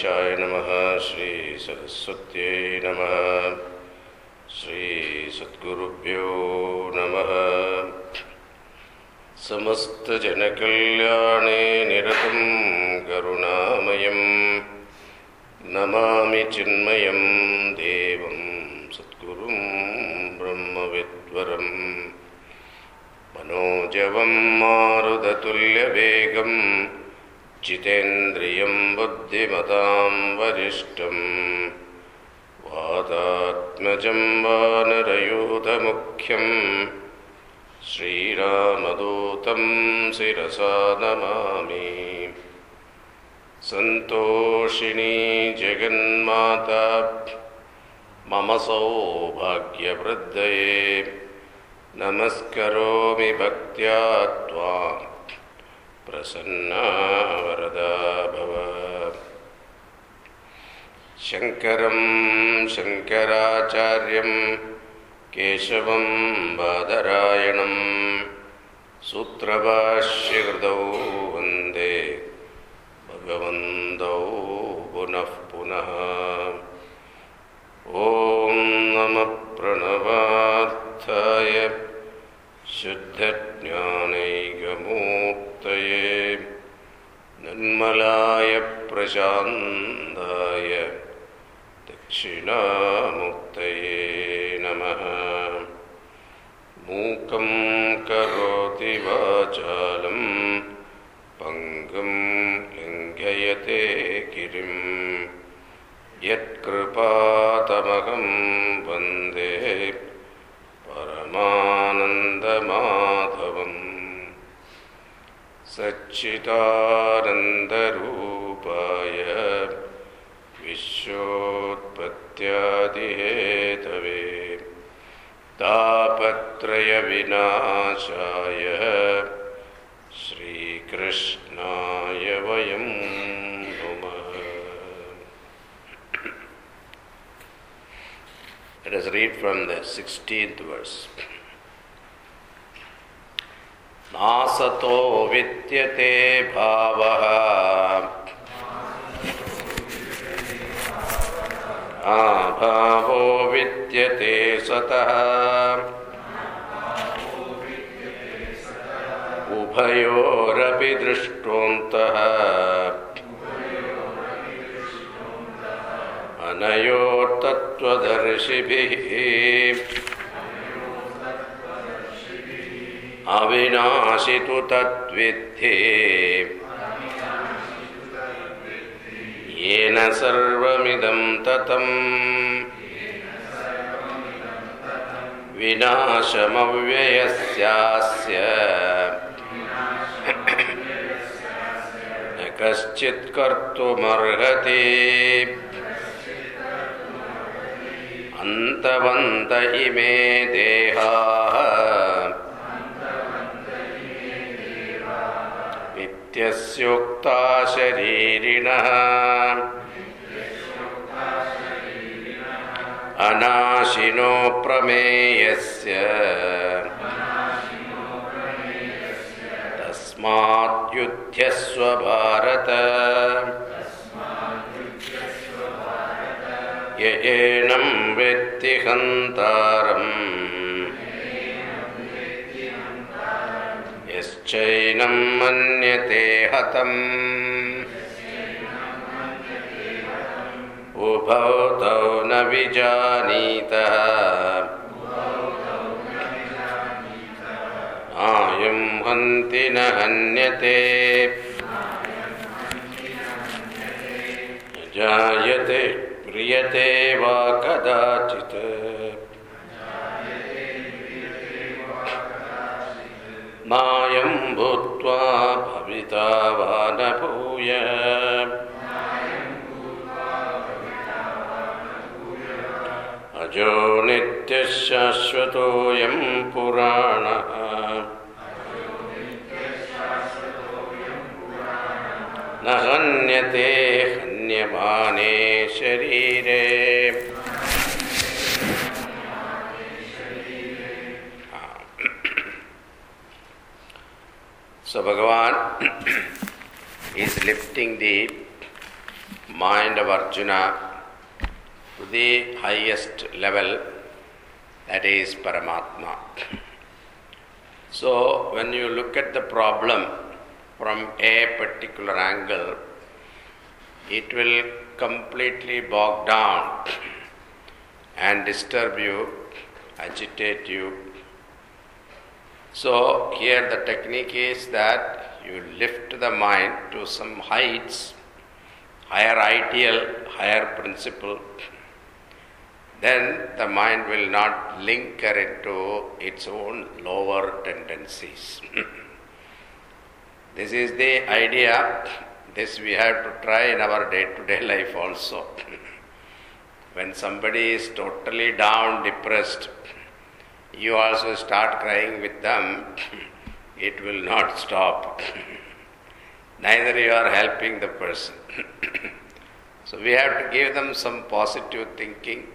गणेशाय नमः श्रीसरस्वत्यै नमः श्रीसद्गुरुभ्यो नमः समस्तजनकल्याणे निरतं करुणामयं नमामि चिन्मयं देवं सद्गुरुं ब्रह्मविद्वरम् मनोजवं मारुदतुल्यवेगं जितेन्द्रियं बुद्धिमतां वरिष्ठं वातात्मजं वानरयूतमुख्यं श्रीरामदूतं शिरसा नमामि सन्तोषिणी जगन्माता मम सौभाग्यवृद्धये नमस्करोमि भक्त्या त्वां प्रसन्ना वरदा भव। शङ्करं शङ्कराचार्यं केशवं बादरायणं सूत्रभाष्यकृतौ वन्दे। भगवन्तौ पुनः पुनः। ॐ नमः प्रणवार्थाय शुद्धज्ञानैकमूर्तये निर्मलाय प्रशान्ताय दक्षिणामूर्तये नमः मूकं करोति वाचालं पङ्गुं लिङ्घयते गिरिं यत्कृपातमहं वन्दे परमानन्दमाधवम्। सच्चिदानन्दरूपाय विश्वोत्पत्त्यादिहेतवे तापत्रयविनाशाय श्रीकृष्णाय वयं Let us read from the 16th verse. नासतो विद्यते भावः आभावो विद्यते सतः उभयोरपि दृष्टोऽन्तः अनयोर्तत्त्वदर्शिभिः। अविनाशि तु तद्विद्धि। येन सर्वमिदं ततम्। विनाशमव्ययस्यास्य। न कश्चित् कर्तुमर्हति। अन्तवन्त इमे देहाः। नित्यस्योक्ता शरीरिणः। अनाशिनो प्रमेयस्य। तस्मात् युध्यस्व भारत य एनं वेत्ति हन्तारम् यश्चैनं मन्यते हतम्। उभौ न विजानीतः। आयं हन्ति न हन्यते। जायते। म्रियते वा कदाचित्। मायं भूत्वा भविता वा न भूय। अजो नित्यशाश्वतोऽयं पुराणः। न हन्यते हन्यमाने शरीरे So Bhagavan is lifting the mind of Arjuna to the highest level, that is Paramatma. So, when you look at the problem from a particular angle, it will completely bog down and disturb you, agitate you. So, here the technique is that you lift the mind to some heights, higher ideal, higher principle. Then the mind will not linker into its own lower tendencies. this is the idea. This we have to try in our day to day life also. when somebody is totally down, depressed, you also start crying with them, it will not stop. Neither you are helping the person. so we have to give them some positive thinking,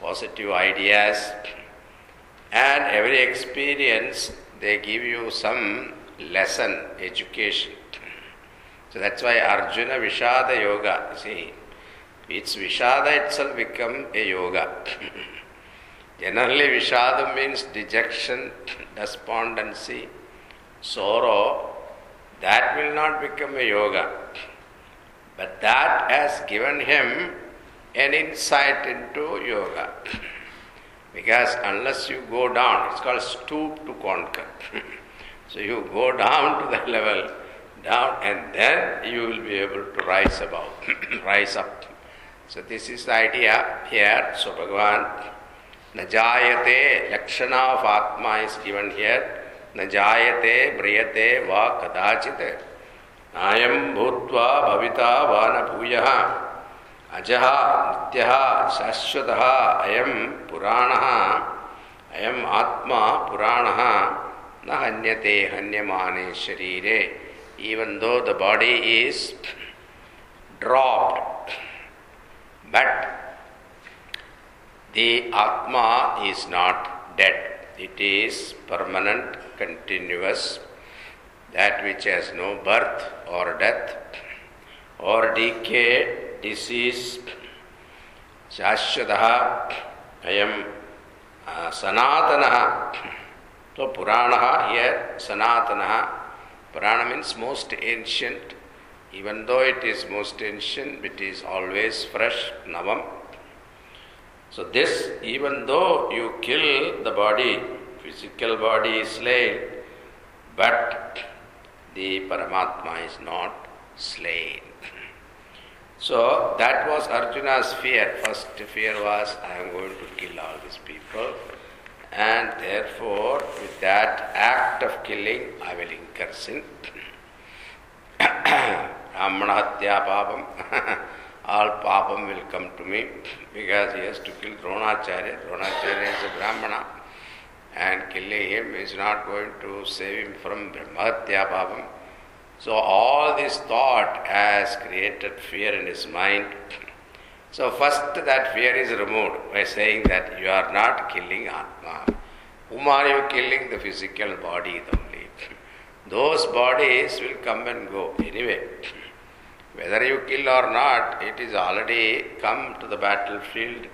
positive ideas, and every experience they give you some lesson, education. So that's why Arjuna Vishada Yoga, see, it's Vishada itself become a yoga. Generally, Vishadam means dejection, despondency, sorrow. That will not become a yoga. But that has given him an insight into yoga. Because unless you go down, it's called stoop to conquer. So you go down to the level, down, and then you will be able to rise above, rise up. So this is the idea here. So Bhagavan of atma is given here न जायते म्रियते वा कदाचित नायम भूत्वा भविता वा न भूयः अजः नित्यः शाश्वतः अयं पुराणः अयम् आत्मा पुराणः न हन्यते हन्यमाने शरीरे। Even though the body is dropped but the atma is not dead it is permanent continuous that which has no birth और डेथ और डी के डिसीज शाश्वत अयम सनातन So Purana here, Sanatanaha. Purana means most ancient. Even though it is most ancient, it is always fresh, Navam. So, this, even though you kill the body, physical body is slain, but the Paramatma is not slain. So, that was Arjuna's fear. First fear was, I am going to kill all these people, and therefore, with that act of killing, I will incur sin. Brahmana Papam. all papam will come to me because he has to kill Dronacharya. Dronacharya is a Brahmana and killing him is not going to save him from Brahmatya papam. So all this thought has created fear in his mind. So first that fear is removed by saying that you are not killing Atma. Whom are you killing? The physical body only. Those bodies will come and go anyway. Whether you kill or not, it is already come to the battlefield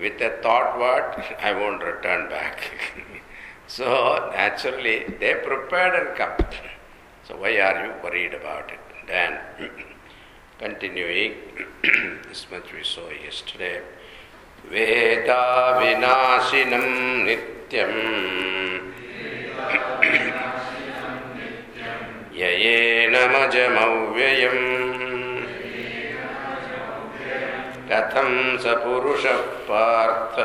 with a thought what? I won't return back. so naturally they prepared and come. So why are you worried about it? Then continuing, this much we saw yesterday. Veda vinashinam nityam. ययेनमजमव्ययम् कथं स पुरुषः पार्थ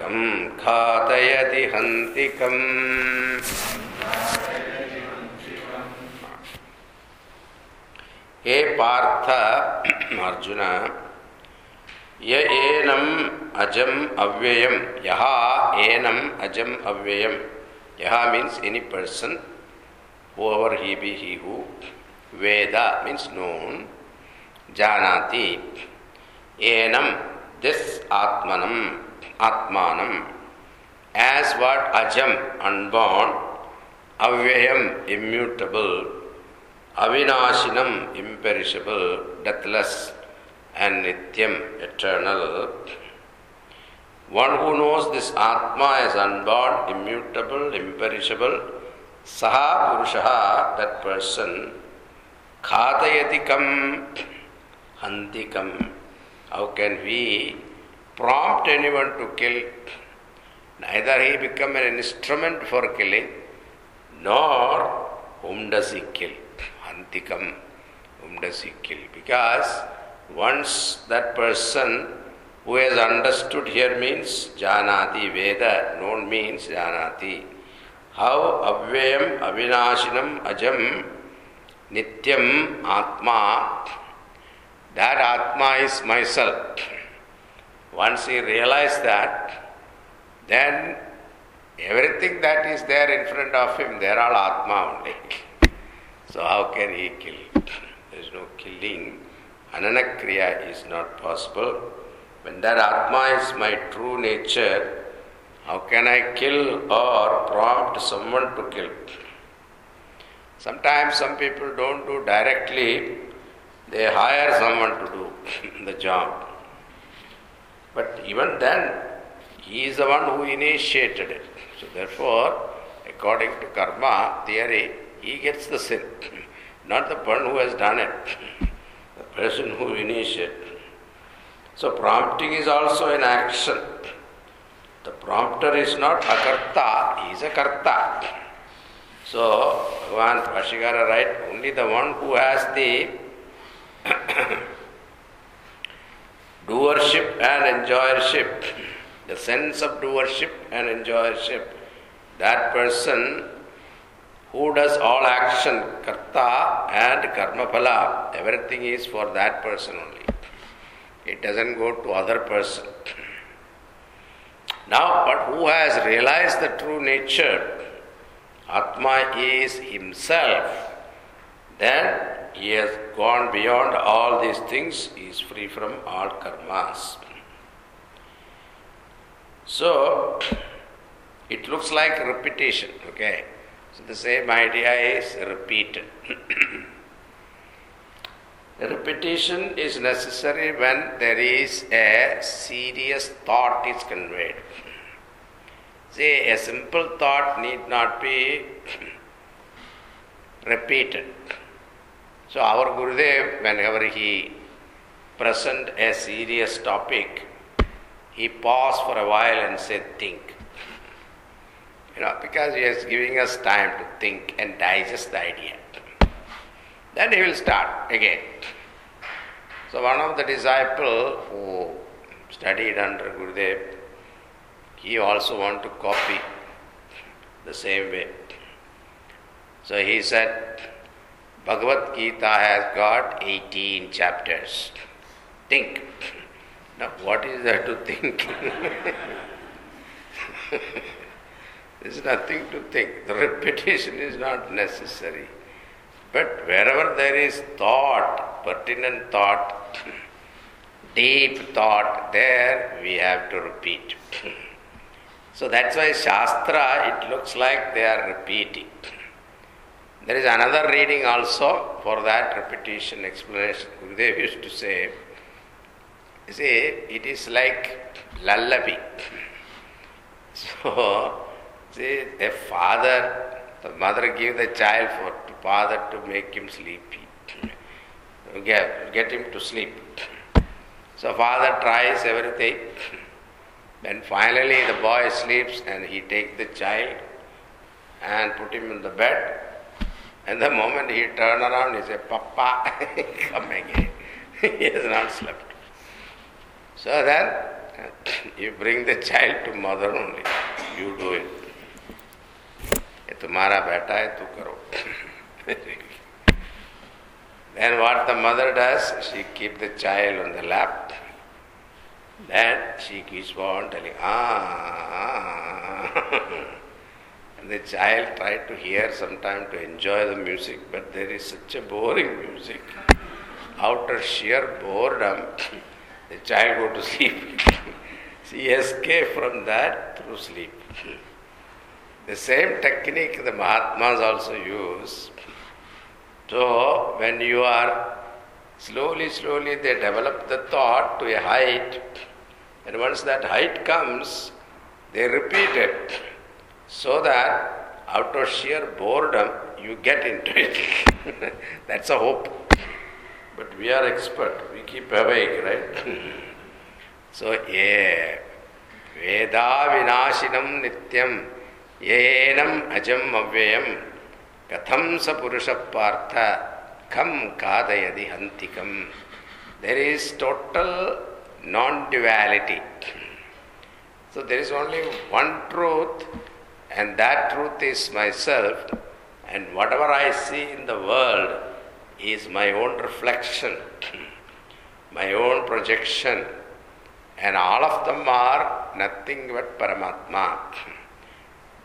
कं घातयति हन्तिकम् हे पार्थ। अर्जुन, य annum अजम अव्ययम। यह annum अजम अव्ययम। यह means any person over he be he who Veda means known जानाति। एनम दिस आत्मनम, आत्मानम। एज वाट अजम unborn अव्ययम immutable Avinashinam, imperishable, deathless, and Nityam, eternal. One who knows this Atma is unborn, immutable, imperishable, Saha Purushaha, that person, Khatayatikam, Hantikam. How can we prompt anyone to kill? Neither he become an instrument for killing, nor whom does he kill? Does he kill? Because once that person who has understood here means Janati, Veda, known means Janati. How Avyayam, Avinashinam, Ajam, Nityam, Atma, that Atma is myself. Once he realizes that, then everything that is there in front of him, they are all Atma only. So how can he kill? There is no killing. Ananakriya is not possible. When that Atma is my true nature, how can I kill or prompt someone to kill? Sometimes some people don't do directly, they hire someone to do the job. But even then, he is the one who initiated it. So therefore, according to karma theory, he gets the sin, not the one who has done it, the person who initiated. So prompting is also an action. The prompter is not a karta, he is a karta. So, Bhagavan Bhashikara write, only the one who has the doership and enjoyership, the sense of doership and enjoyership, that person who does all action, karta and karmaphala, everything is for that person only. It doesn't go to other person. Now, but who has realized the true nature, Atma is himself, then he has gone beyond all these things, he is free from all karmas. So, it looks like repetition, okay? So, the same idea is repeated. repetition is necessary when there is a serious thought is conveyed. See, a simple thought need not be repeated. So our Gurudev, whenever he present a serious topic, he paused for a while and said, think. You know, because he is giving us time to think and digest the idea. Then he will start again. So one of the disciple who studied under Gurudev, he also want to copy the same way. So he said, Bhagavad Gita has got 18 chapters. Think. Now, what is there to think? There's nothing to think. The repetition is not necessary. But wherever there is thought, pertinent thought, deep thought, there we have to repeat. so that's why Shastra, it looks like they are repeating. There is another reading also for that repetition explanation. Gurudev used to say, you see, it is like lullaby. So, see, a father, the mother give the child for to father to make him sleepy, get, get him to sleep. So father tries everything. Then finally the boy sleeps and he takes the child and put him in the bed. And the moment he turn around, he say, Papa, come again. he has not slept. So then you bring the child to mother only. You do it. ये तुम्हारा बेटा है तू करो then what the mother does, she keep the child on the lap. Then she keeps on telling, ah. and the child try to hear sometime to enjoy the music, but there is such a boring music. Out of sheer boredom, the child go to sleep. she escape from that through sleep. The same technique the Mahatmas also use So, when you are slowly, slowly, they develop the thought to a height, and once that height comes, they repeat it so that out of sheer boredom, you get into it. That's a hope. But we are expert, we keep awake, right? so, yeah. Veda vinashinam nityam yenam ajam avyayam katham sa purusha partha kam kadayadi hantikam. There is total non-duality. So there is only one truth and that truth is myself and whatever I see in the world is my own reflection, my own projection and all of them are nothing but Paramatma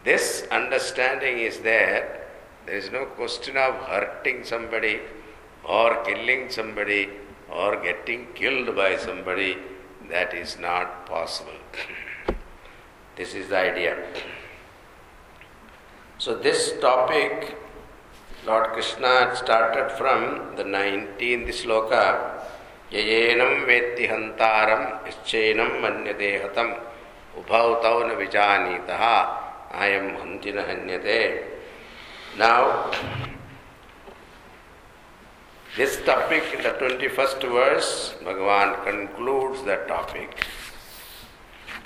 this understanding is there, there is no question of hurting somebody or killing somebody or getting killed by somebody. That is not possible. this is the idea. So, this topic Lord Krishna started from the 19th sloka Yayenam vetti hantaram I am Antina There. Now, this topic, the 21st verse, Bhagavan concludes the topic.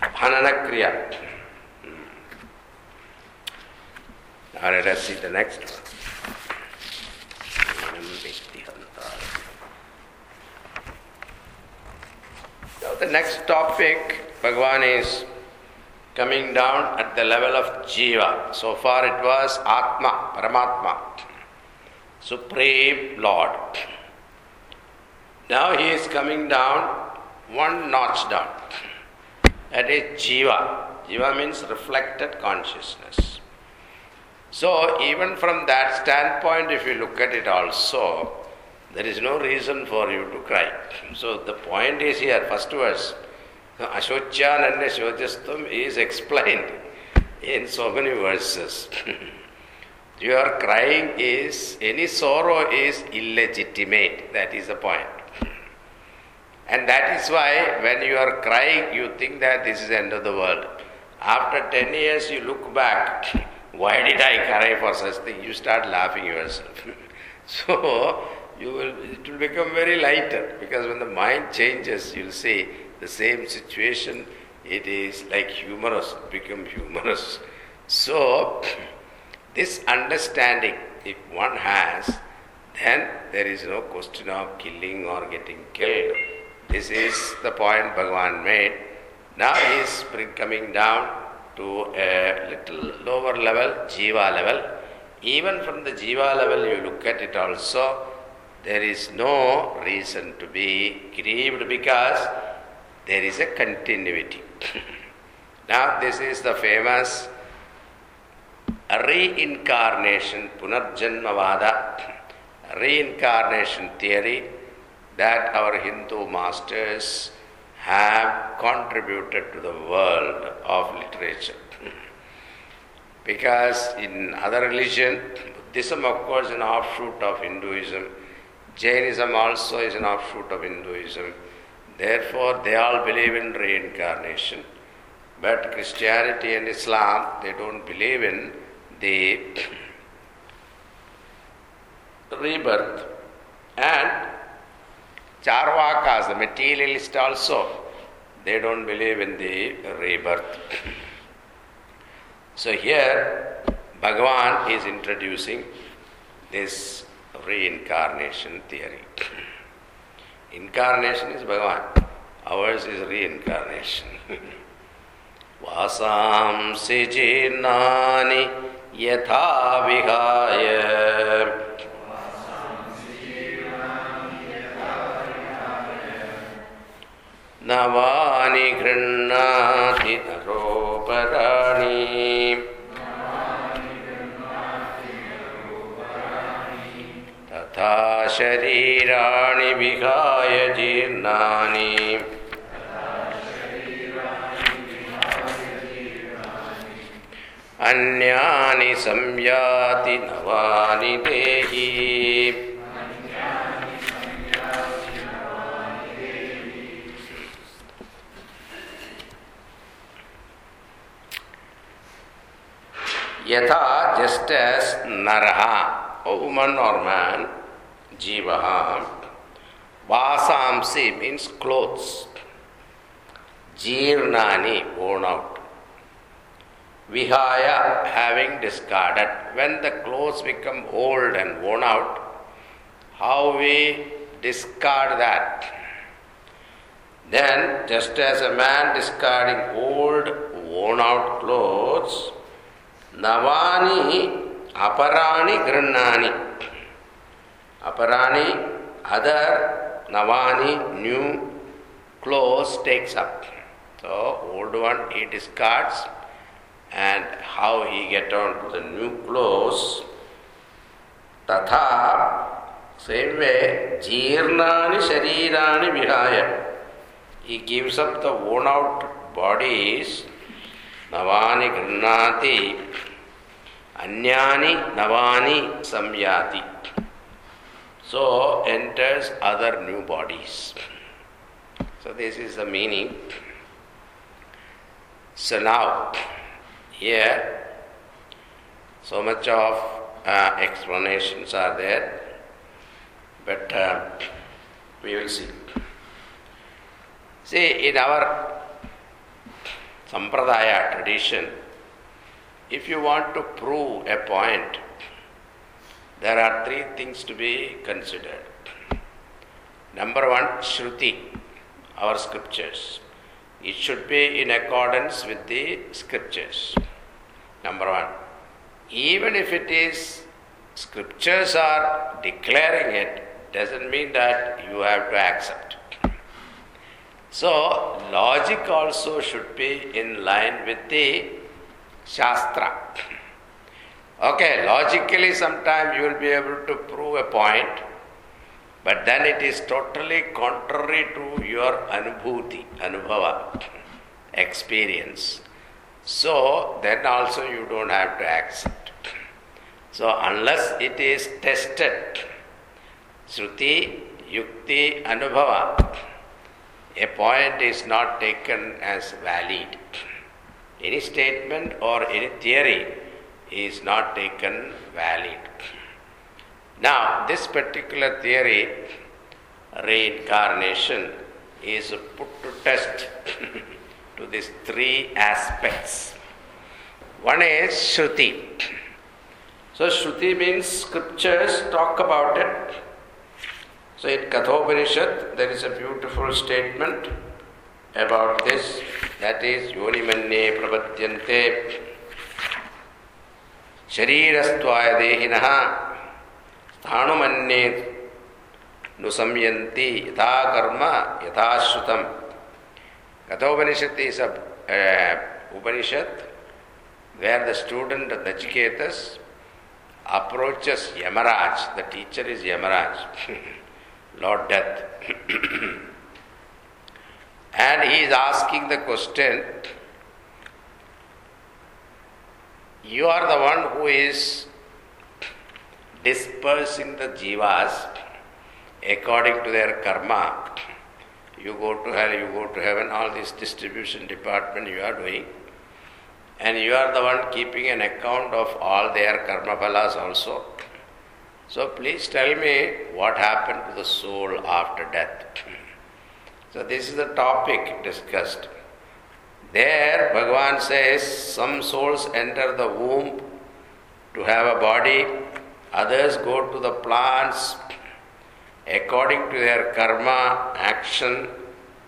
Hananakriya. Hmm. Now let us see the next one. Now the next topic, Bhagavan is coming down at the level of Jiva. So far it was Atma, Paramatma, Supreme Lord. Now he is coming down one notch down. That is Jiva. Jiva means reflected consciousness. So, even from that standpoint, if you look at it also, there is no reason for you to cry. So, the point is here, first verse. Ashochananda Shojastam is explained in so many verses. Your crying is, any sorrow is illegitimate. That is the point. And that is why when you are crying, you think that this is the end of the world. After 10 years, you look back, why did I cry for such thing? You start laughing yourself. so, you will, it will become very lighter because when the mind changes, you'll see the same situation, it is like humorous, become humorous. So, this understanding, if one has, then there is no question of killing or getting killed. This is the point Bhagavan made. Now he is coming down to a little lower level, jiva level. Even from the jiva level, you look at it also, there is no reason to be grieved because there is a continuity. now, this is the famous reincarnation, Punarjanmavada, reincarnation theory that our Hindu masters have contributed to the world of literature. because in other religion, Buddhism of course is an offshoot of Hinduism, Jainism also is an offshoot of Hinduism. Therefore, they all believe in reincarnation. But Christianity and Islam, they don't believe in the rebirth. And Charvakas, the materialist also, they don't believe in the rebirth. So here, Bhagavan is introducing this reincarnation theory. Incarnation is Bhagavan, ours is reincarnation. वासांसि जीर्णानि यथा विहाय नवानि गृह्णाति नरोपराणि तथा शरीराणि विहाय जीर्णानि। अन्यानि संयाति नवानि देहि। यथा जस्ट एस नरहा वुमन और man Jivaha, Vasamsi means clothes, Jirnani, worn out. Vihaya, having discarded. When the clothes become old and worn out, how we discard that? Then, just as a man discarding old, worn out clothes, Navani aparani grannani. Aparani, other, Navani, new, clothes takes up. So old one he discards and how he get on to the new clothes. तथा same way, Jirnani Sharirani Vihaya. He gives up the worn out bodies, Navani अन्यानि नवानि Navani so enters other new bodies. So this is the meaning. So now here so much of uh, explanations are there but uh, we will see. See in our Sampradaya tradition, if you want to prove a point, there are three things to be considered. Number one, Shruti, our scriptures. It should be in accordance with the scriptures. Number one. Even if it is scriptures are declaring it, doesn't mean that you have to accept. So, logic also should be in line with the Shastra. Okay, logically, sometimes you will be able to prove a point, but then it is totally contrary to your anubhuti, anubhava, experience. So, then also you don't have to accept. So, unless it is tested, Shruti, Yukti, Anubhava, a point is not taken as valid. Any statement or any theory is not taken valid. Now, this particular theory, reincarnation, is put to test to these three aspects. One is Shruti. So, Shruti means scriptures talk about it so in Kathopanishad, there is a beautiful statement about this. That is, Yonimanne Prapatyante Sharirastwaya Dehinaha Sthanumanne Nusamyanti Yatha Karma Yatha Shrutam. Kathopanishad is a uh, Upanishad where the student, Nachiketas, approaches Yamaraj. The teacher is Yamaraj. Lord Death. and he is asking the question You are the one who is dispersing the jivas according to their karma. You go to hell, you go to heaven, all this distribution department you are doing. And you are the one keeping an account of all their karma phalas also. So please tell me what happened to the soul after death. So this is the topic discussed. There Bhagavan says some souls enter the womb to have a body, others go to the plants according to their karma, action,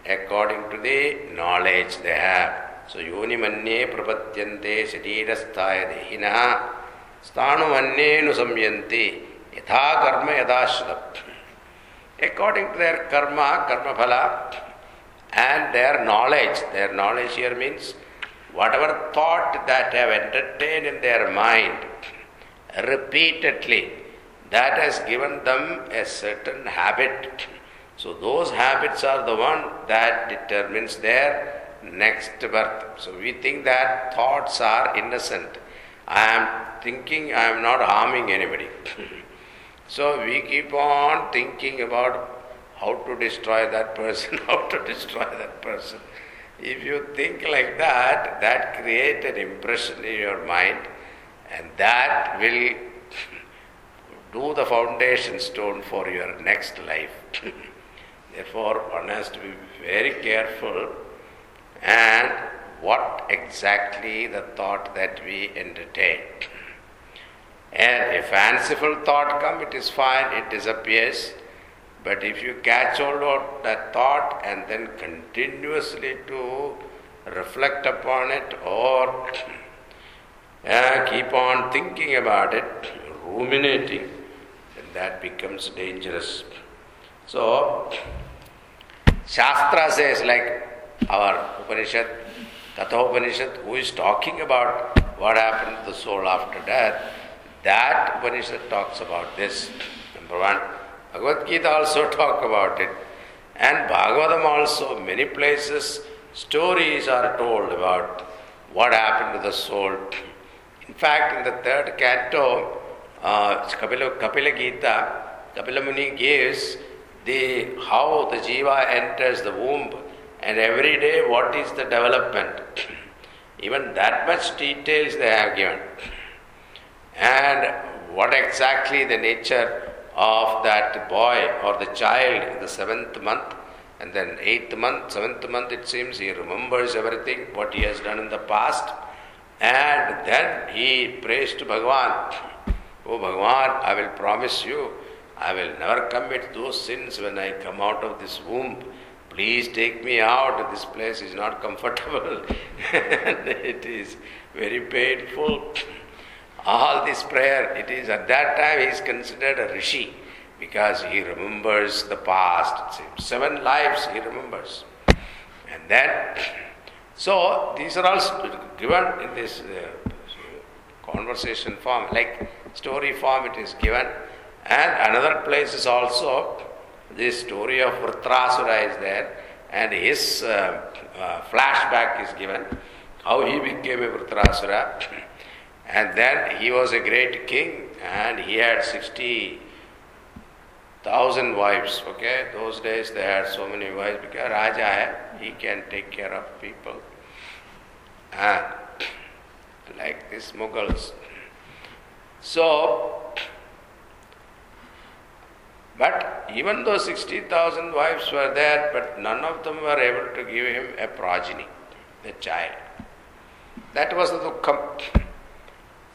according to the knowledge they have. So yoni manye prapatyante sharirasthaya dehina sthanu manye nusamyanti Yatha karma yadashram. According to their karma, karma phala, and their knowledge, their knowledge here means whatever thought that have entertained in their mind repeatedly, that has given them a certain habit. So those habits are the one that determines their next birth. So we think that thoughts are innocent. I am thinking I am not harming anybody. so we keep on thinking about how to destroy that person, how to destroy that person. If you think like that, that creates an impression in your mind and that will do the foundation stone for your next life. Therefore, one has to be very careful and what exactly the thought that we entertain. And a fanciful thought come, it is fine, it disappears. But if you catch hold of that thought and then continuously to reflect upon it or uh, keep on thinking about it, ruminating, then that becomes dangerous. So, Shastra says, like our Upanishad, Katha Upanishad, who is talking about what happened to the soul after death, that Upanishad talks about this. Number one. Bhagavad Gita also talk about it. And Bhagavatam also, many places, stories are told about what happened to the soul. In fact, in the third canto, uh, Kapila, Kapila Gita, Kapila Muni gives the how the jiva enters the womb and every day what is the development. Even that much details they have given. And what exactly the nature of that boy or the child in the seventh month, and then eighth month, seventh month, it seems he remembers everything what he has done in the past, and then he prays to Bhagavan. Oh Bhagavan, I will promise you, I will never commit those sins when I come out of this womb. Please take me out. This place is not comfortable. it is very painful all this prayer, it is at that time he is considered a rishi because he remembers the past. Seven lives he remembers. And then, so these are all given in this uh, conversation form, like story form it is given. And another place is also this story of Vritrasura is there, and his uh, uh, flashback is given, how he became a Vritrasura. And then he was a great king and he had 60,000 wives. Okay, those days they had so many wives because Raja he can take care of people. And like these Mughals. So, but even though 60,000 wives were there, but none of them were able to give him a progeny, a child. That was the dukkham.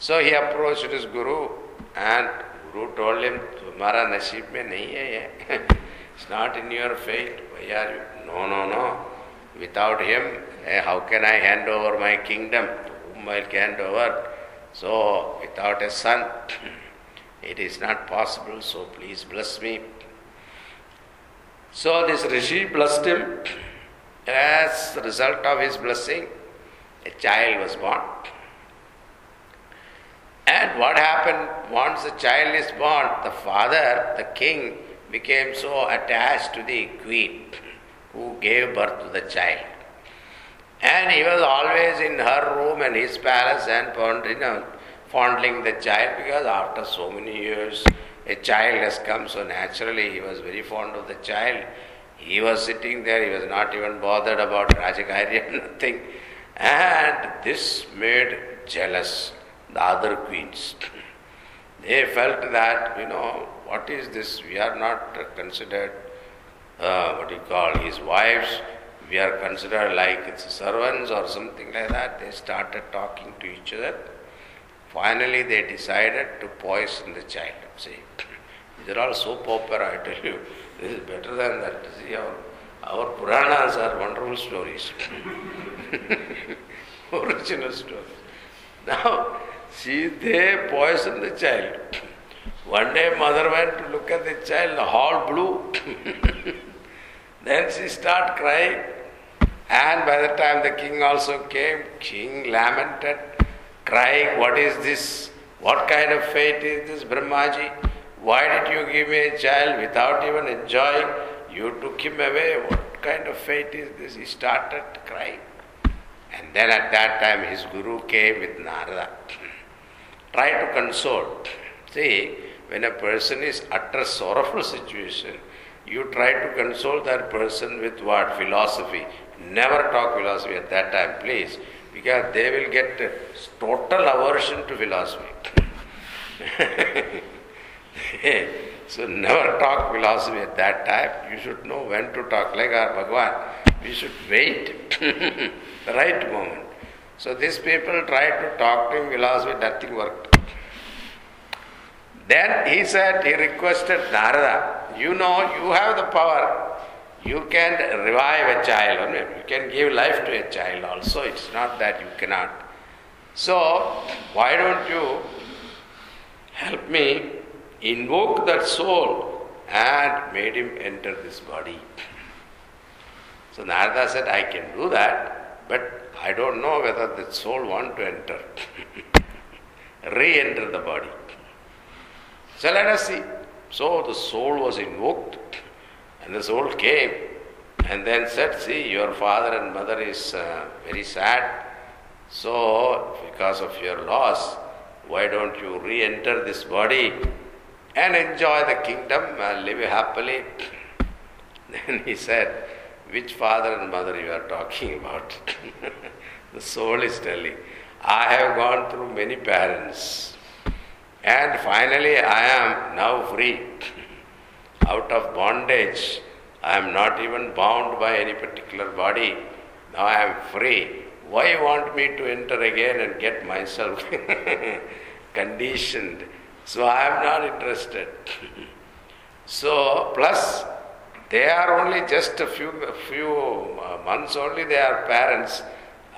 So he approached his Guru and Guru told him, It's not in your fate. Why? No, no, no. Without him, eh, how can I hand over my kingdom? To whom I'll hand over? So, without a son, it is not possible, so please bless me. So this Rishi blessed him. As a result of his blessing, a child was born. And what happened once the child is born, the father, the king, became so attached to the queen who gave birth to the child. And he was always in her room and his palace and fondling the child because after so many years a child has come, so naturally he was very fond of the child. He was sitting there, he was not even bothered about Rajakarya, nothing. And this made jealous the other queens. They felt that, you know, what is this? We are not considered, uh, what you call, his wives. We are considered like servants or something like that. They started talking to each other. Finally, they decided to poison the child. See, these are all soap opera, I tell you. This is better than that. See, our, our Puranas are wonderful stories. Original stories. Now, See, they poisoned the child. One day mother went to look at the child, whole blue. then she started crying. And by the time the king also came, king lamented, crying, What is this? What kind of fate is this, Brahmaji? Why did you give me a child without even enjoying? You took him away. What kind of fate is this? He started crying. And then at that time his guru came with Narada. Try to console. See, when a person is utter sorrowful situation, you try to console that person with what? Philosophy. Never talk philosophy at that time, please, because they will get total aversion to philosophy. so never talk philosophy at that time. You should know when to talk. Like our Bhagwan, we should wait the right moment. So these people tried to talk to him philosophy, nothing worked. Then he said, he requested Narada, you know, you have the power. You can revive a child, you can give life to a child also. It's not that you cannot. So, why don't you help me invoke that soul and made him enter this body? So Narada said, I can do that, but I don't know whether the soul want to enter, re-enter the body. So let us see. So the soul was invoked, and the soul came, and then said, See, your father and mother is uh, very sad. So, because of your loss, why don't you re enter this body and enjoy the kingdom and live happily? Then he said, Which father and mother you are talking about? the soul is telling, I have gone through many parents. And finally, I am now free. Out of bondage, I am not even bound by any particular body. Now I am free. Why want me to enter again and get myself conditioned? So I am not interested. so, plus, they are only just a few, few uh, months only, they are parents.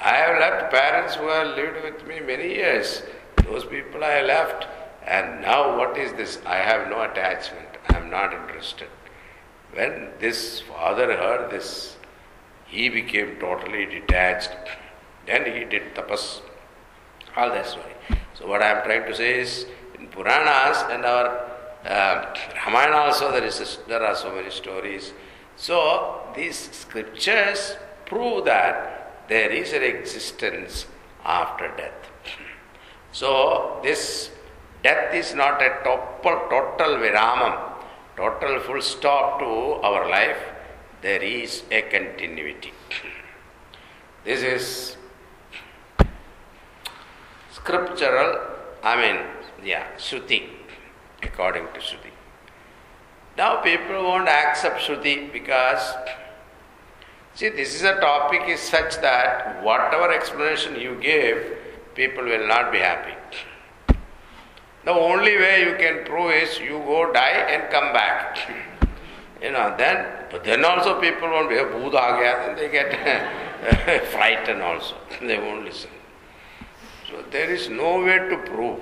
I have left parents who have lived with me many years. Those people I left and now, what is this? I have no attachment. I am not interested. When this father heard this, he became totally detached. Then he did tapas. All that story. So, what I am trying to say is, in Puranas and our uh, Ramayana also, there, is a, there are so many stories. So, these scriptures prove that there is an existence after death. So, this Death is not a total, total viramam, total full stop to our life. There is a continuity. This is scriptural, I mean, yeah, Shruti, according to Shruti. Now people won't accept Shruti because, see, this is a topic is such that whatever explanation you give, people will not be happy. The only way you can prove is you go die and come back. You know, then, but then also people won't be, oh, Buddha aa then they get frightened also. They won't listen. So there is no way to prove.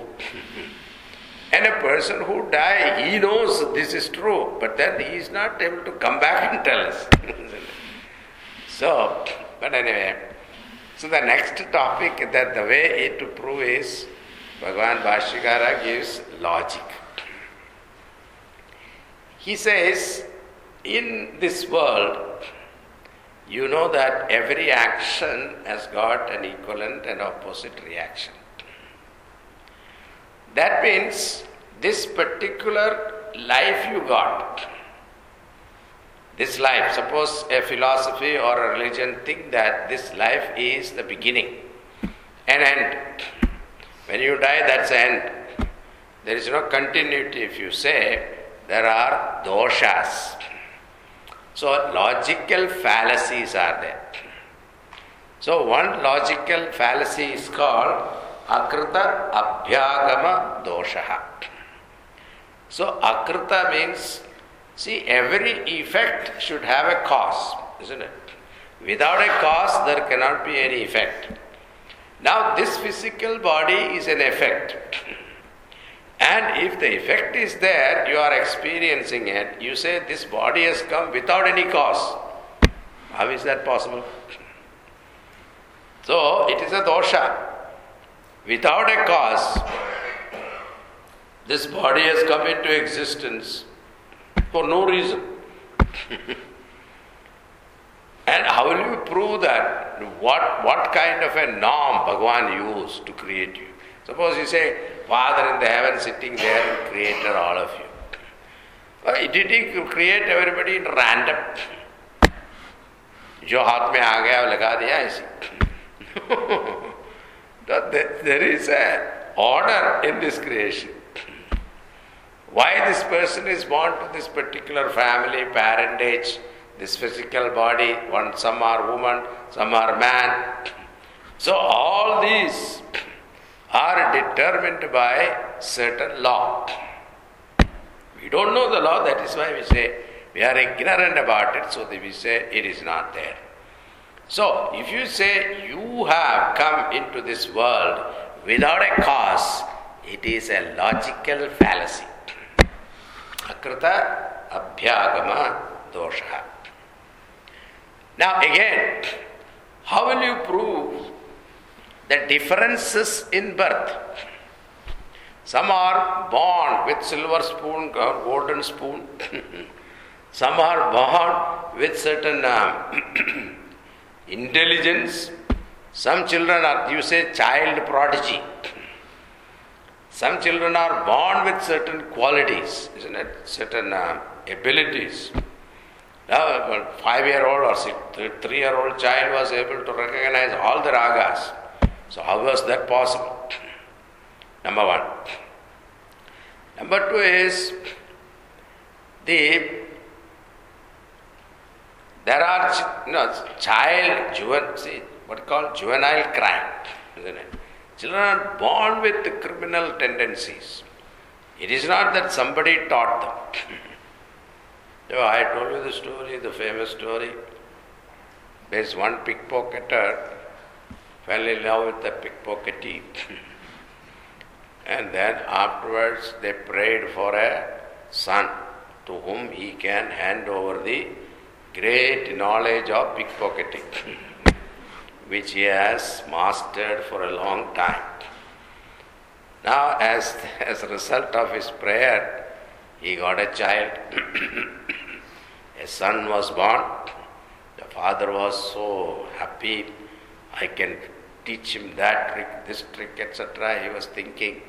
and a person who die, he knows this is true, but then he is not able to come back and tell us. so, but anyway, so the next topic that the way to prove is Bhagavan Bhashyakara gives logic. He says, in this world, you know that every action has got an equivalent and opposite reaction. That means this particular life you got, this life, suppose a philosophy or a religion think that this life is the beginning, an end. When you die, that's the end. There is no continuity. If you say there are doshas, so logical fallacies are there. So one logical fallacy is called akrita abhyagama dosha. So akrita means see every effect should have a cause, isn't it? Without a cause there cannot be any effect. Now, this physical body is an effect. And if the effect is there, you are experiencing it, you say this body has come without any cause. How is that possible? So, it is a dosha. Without a cause, this body has come into existence for no reason. And how will you prove that? What, what kind of a norm Bhagwan used to create you? Suppose you say, Father in the heaven sitting there and created all of you. Why did he create everybody in random? जो हाथ में आ गया लगा दिया ऐसे there is a order in this creation. Why this person is born to this particular family, parentage, this physical body, one some are woman, some are man. So all these are determined by certain law. We don't know the law, that is why we say we are ignorant about it, so we say it is not there. So, if you say you have come into this world without a cause, it is a logical fallacy. Akrita abhyagama dosha. Now, again, how will you prove the differences in birth? Some are born with silver spoon, or golden spoon. Some are born with certain uh, intelligence. Some children are, you say, child prodigy. Some children are born with certain qualities, isn't it? Certain uh, abilities. Now, a five year old or six, three year old child was able to recognize all the ragas. So, how was that possible? Number one. Number two is the there are you know, child, juvenile, see, what called juvenile crime, isn't it? Children are born with criminal tendencies. It is not that somebody taught them. So I told you the story, the famous story. There's one pickpocketer fell in love with the pickpocketee. and then afterwards they prayed for a son to whom he can hand over the great knowledge of pickpocketing, which he has mastered for a long time. Now, as, as a result of his prayer, he got a child. a son was born. The father was so happy. I can teach him that trick, this trick, etc. He was thinking.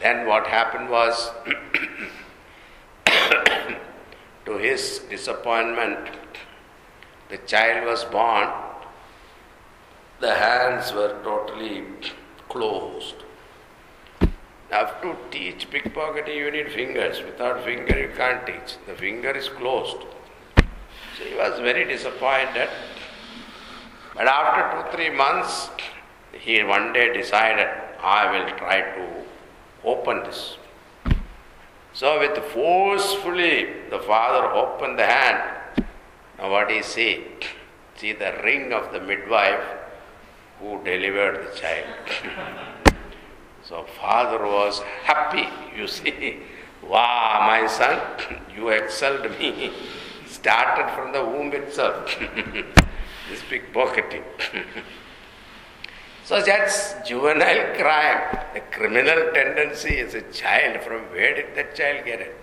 Then what happened was to his disappointment, the child was born, the hands were totally closed. Now, to teach pickpocketing, you need fingers. Without finger, you can't teach. The finger is closed. So he was very disappointed. But after two, three months, he one day decided, I will try to open this. So, with forcefully, the father opened the hand. Now, what he see? See the ring of the midwife who delivered the child. so, father was happy. You see, wow, my son, you excelled me. Started from the womb itself. this pickpocketing. So that's juvenile crime. The criminal tendency is a child. From where did that child get it?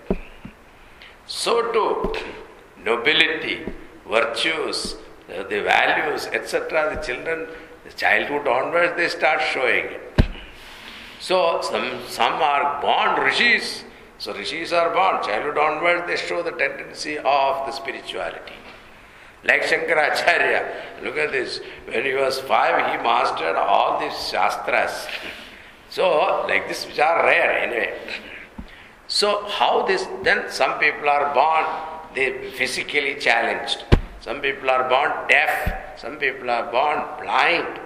So too, nobility, virtues, the values, etc. The children, the childhood onwards, they start showing it. So some some are born rishis. So rishis are born. Childhood onwards, they show the tendency of the spirituality. Like Shankaracharya, look at this. When he was five, he mastered all these shastras. So, like this, which are rare anyway. So, how this, then some people are born, they physically challenged. Some people are born deaf. Some people are born blind.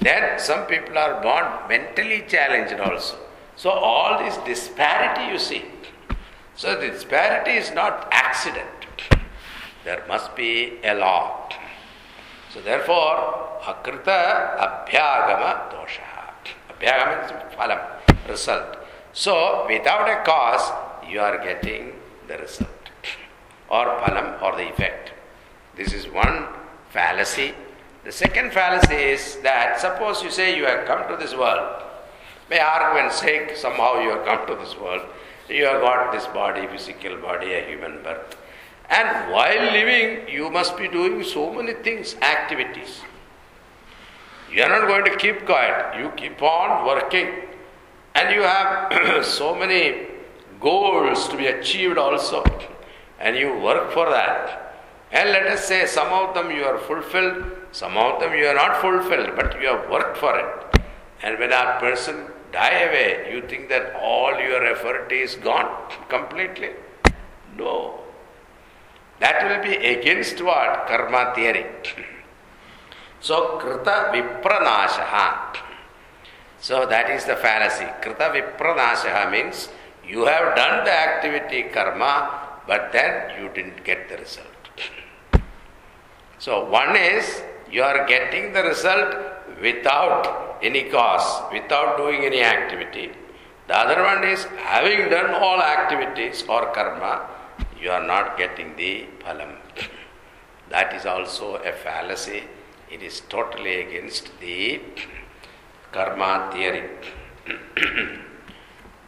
Then some people are born mentally challenged also. So, all this disparity you see. So, the disparity is not accident there must be a law. So therefore, akrita abhyagama dosha. Abhyagama means phalam, result. So without a cause, you are getting the result or phalam or the effect. This is one fallacy. The second fallacy is that suppose you say you have come to this world, by argument's sake, somehow you have come to this world, you have got this body, physical body, a human birth. And while living, you must be doing so many things, activities. You You are not going to keep quiet. You keep on working. And you have so many goals to be achieved also. And you work for that. And let us say some of them you are fulfilled, some of them you are not fulfilled, but you have worked for it. And when a person die away, you think that all your effort is gone completely? No. That will be against what? Karma theory. So, Krita Vipranashaha. So, that is the fallacy. Krita Vipranashaha means you have done the activity karma, but then you didn't get the result. So, one is you are getting the result without any cause, without doing any activity. The other one is having done all activities or karma, you are not getting the phalam. That is also a fallacy. It is totally against the karma theory.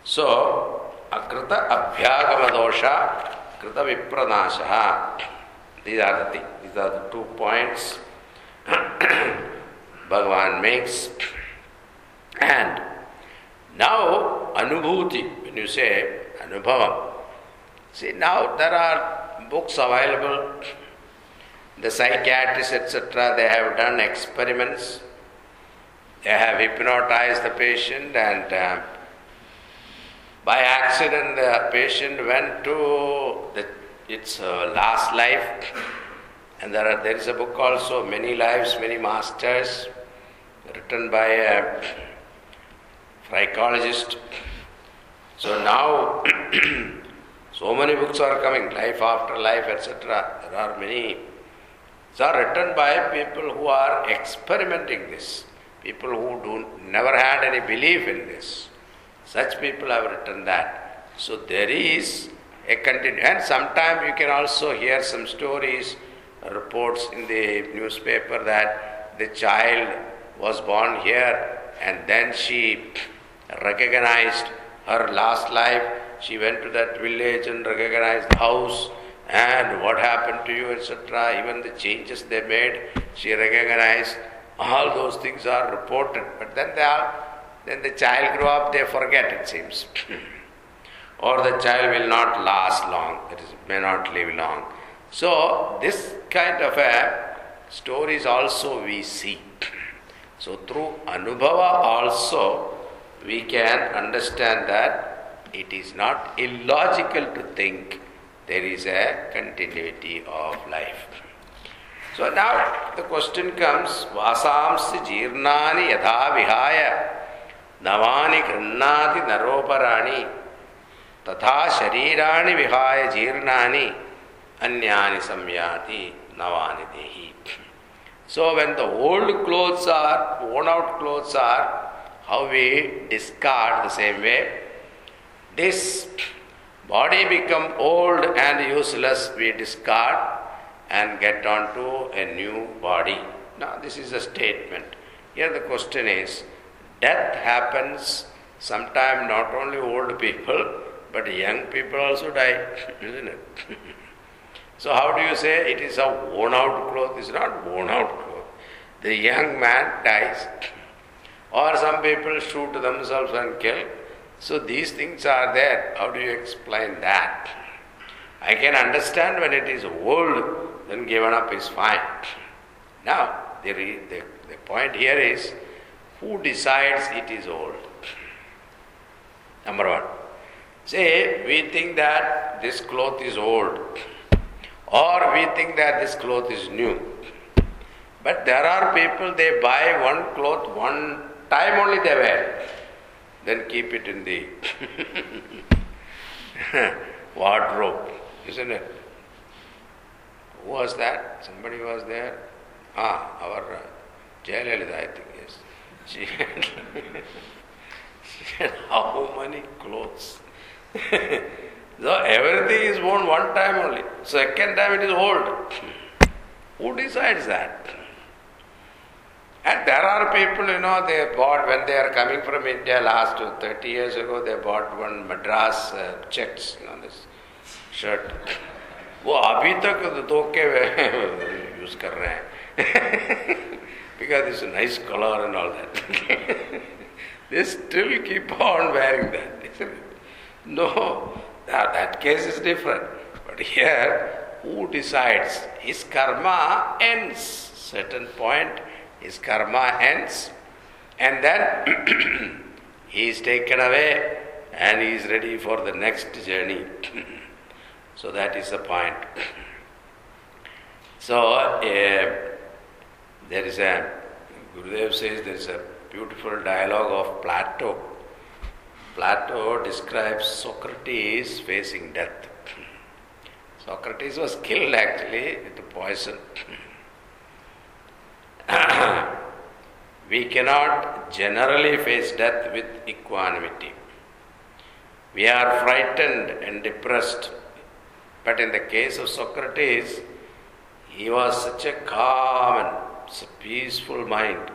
so, akrita abhyagama dosha, krita vipranasha. These are the things. These are the two points Bhagavan makes. And now, anubhuti, when you say anubhava, see now there are books available, the psychiatrists, etc., they have done experiments, they have hypnotized the patient, and uh, by accident, the patient went to the, its uh, last life. And there, are, there is a book also, Many Lives, Many Masters, written by a psychologist. So now, so many books are coming, Life After Life, etc. There are many. Are written by people who are experimenting this, people who do never had any belief in this. Such people have written that. So there is a continue, and sometimes you can also hear some stories, reports in the newspaper that the child was born here and then she recognized her last life. She went to that village and recognized the house and what happened to you, etc. Even the changes they made, she recognized. All those things are reported, but then they are, then the child grow up, they forget. It seems, or the child will not last long. That is, may not live long. So this kind of a stories also we see. So through anubhava also we can understand that it is not illogical to think there is a continuity of life. So now the question comes Vasamsi jirnani yadha vihaya navani grannati naroparani तथा शरीराणि विहाय जीर्णानि Anyani samyati navani dehi. So when the old clothes are, worn out clothes are, how we discard the same way, this body become old and useless, we discard and get onto a new body. Now this is a statement. Here the question is, death happens sometimes not only old people, but young people also die, isn't it? so how do you say it is a worn out cloth? It's not worn out cloth. The young man dies. Or some people shoot themselves and kill. So these things are there. How do you explain that? I can understand when it is old, then given up is fine. Now, the, the, the point here is who decides it is old? Number one. Say, we think that this cloth is old, or we think that this cloth is new. But there are people, they buy one cloth one time only they wear, then keep it in the wardrobe, isn't it? Who was that? Somebody was there? Ah, our uh, Jayalalitha, I think, yes. She had, she had how many clothes? so everything is worn one time only. Second time it is old. Who decides that? And there are people, you know, they bought, when they are coming from India last 30 years ago, they bought one Madras uh, checks, you know, this shirt. वो अभी तक धो के use कर रहे हैं because it's a nice color and all that. they still keep on wearing that, isn't it? No, that, that case is different. But here, who decides? His karma ends. Certain point, his karma ends, and then he is taken away and he is ready for the next journey. so that is the point. So uh, there is a Gurudev says there is a beautiful dialogue of Plato. Plato describes Socrates facing death. Socrates was killed actually with poison. we cannot generally face death with equanimity. We are frightened and depressed. But in the case of Socrates, he was such a calm and peaceful mind.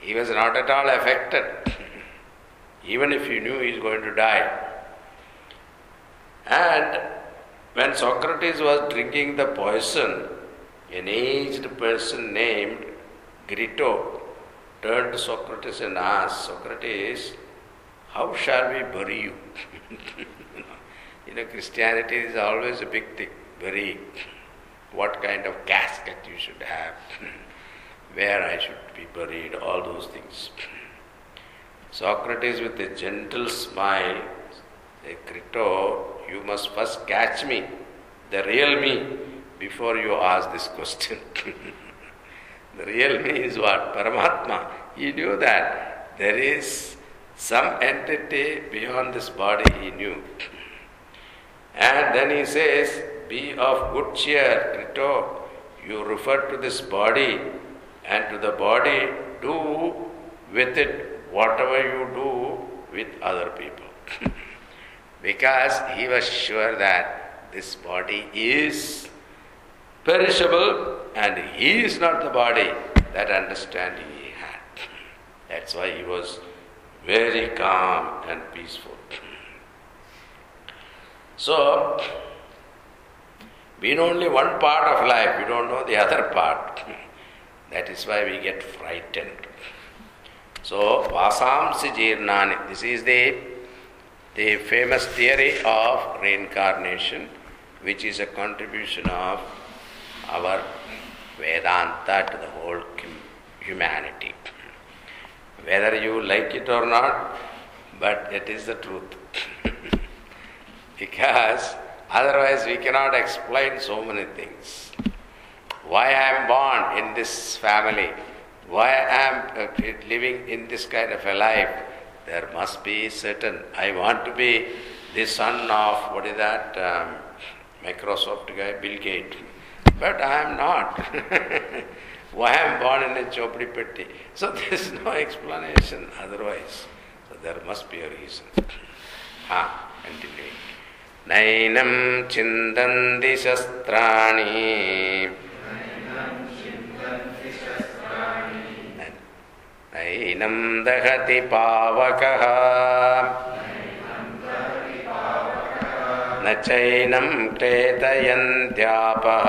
He was not at all affected, even if he knew he was going to die. And when Socrates was drinking the poison, an aged person named Crito turned to Socrates and asked, Socrates, how shall we bury you? you know, Christianity is always a big thing, bury. What kind of casket you should have, where I should be buried, all those things. Socrates, with a gentle smile, said, Crito, you must first catch me, the real me, before you ask this question. the real me is what? Paramatma. He knew that there is some entity beyond this body, he knew. And then he says, Be of good cheer, Crito. You refer to this body, and to the body, do with it whatever you do with other people. because he was sure that this body is perishable and he is not the body. That understanding he had. That's why he was very calm and peaceful. So, we know only one part of life, we don't know the other part. That is why we get frightened. So, Vasamsi Jirnani, this is the, the famous theory of reincarnation, which is a contribution of our Vedanta to the whole humanity. Whether you like it or not, but it is the truth. because otherwise we cannot explain so many things. Why I am born in this family, why I am uh, living in this kind of a life, there must be certain. I want to be the son of, what is that, um, Microsoft guy, Bill Gates. But I am not. Why I am born in a chopri petti. So there is no explanation otherwise. So there must be a reason. Ah, continuing. नैनं चिन्तन्ति शस्त्राणि नैनं दहति पावकः न चैनं क्लेदयन्त्यापः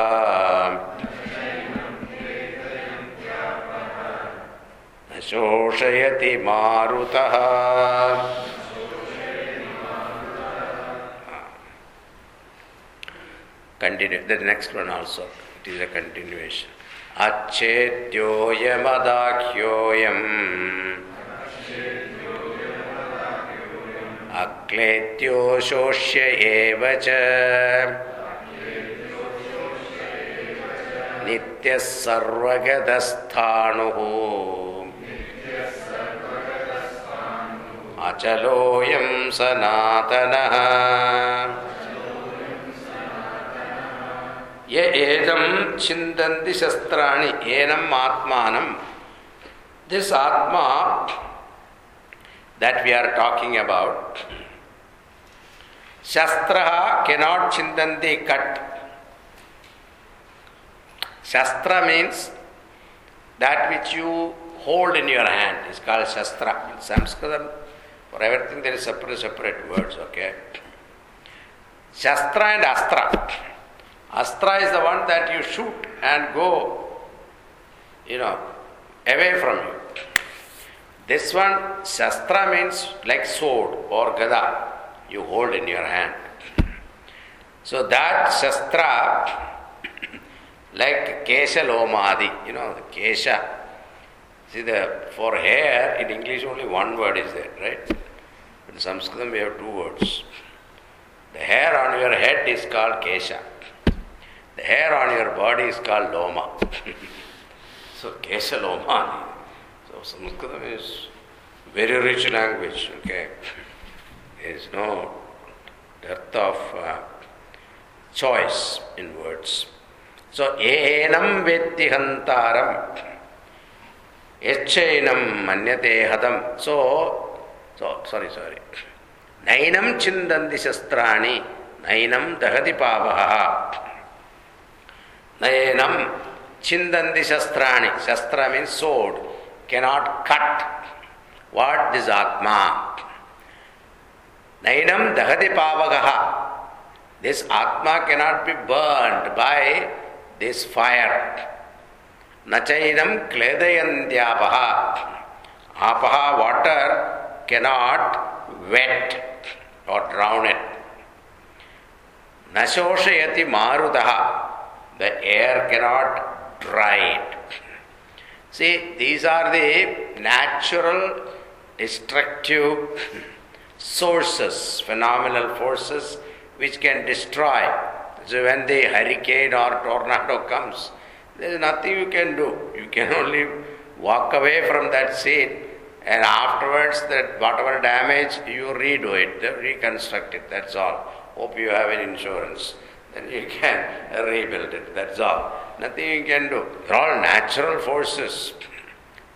न शोषयति मारुतः Continue. The next one also. It is a continuation. अच्छेद्योयमदाख्योऽयम् अक्लेद्यो शोष्य एव च। नित्यः सर्वगतस्थाणुः। अचलोऽयं सनातनः एदम छिंदी शस्त्राणि annum atma this atma that we are talking about shastra cannot छिंदी cut. Shastra means that which you hold in your hand is called shastra. Sanskrit for everything there is separate separate words okay shastra and astra Astra is the one that you shoot and go you know, away from you. This one, Shastra means like sword or gada you hold in your hand. So that Shastra, like Kesha Lomadi, you know, Kesha. See, the for hair in English only one word is there, right? In Sanskrit we have two words. The hair on your head is called Kesha. The hair on your body is called Loma. so Kesha Lomadi. So Sanskrit is very rich language, okay? There is no depth of uh, choice in words. So, enam vetti hantaram, echainam manyate hadam. So, so, sorry, sorry. Nainam chindanti shastrani, nainam dahati pavaha. Nainam chindanti shastrani. Shastra means sword. Cannot cut. What is Atma? Nainam dahati pavagaha. This Atma cannot be burned by this fire. Nachainam kledayantyapaha. Apaha, water, cannot wet or drown it. Nashoshayati marudaha. The air cannot dry it. See, these are the natural destructive sources, phenomenal forces which can destroy. So when the hurricane or tornado comes, there is nothing you can do. You can only walk away from that scene and afterwards that whatever damage you redo it, reconstruct it, that's all. Hope you have an insurance. Then you can rebuild it, that's all. Nothing you can do. They're all natural forces.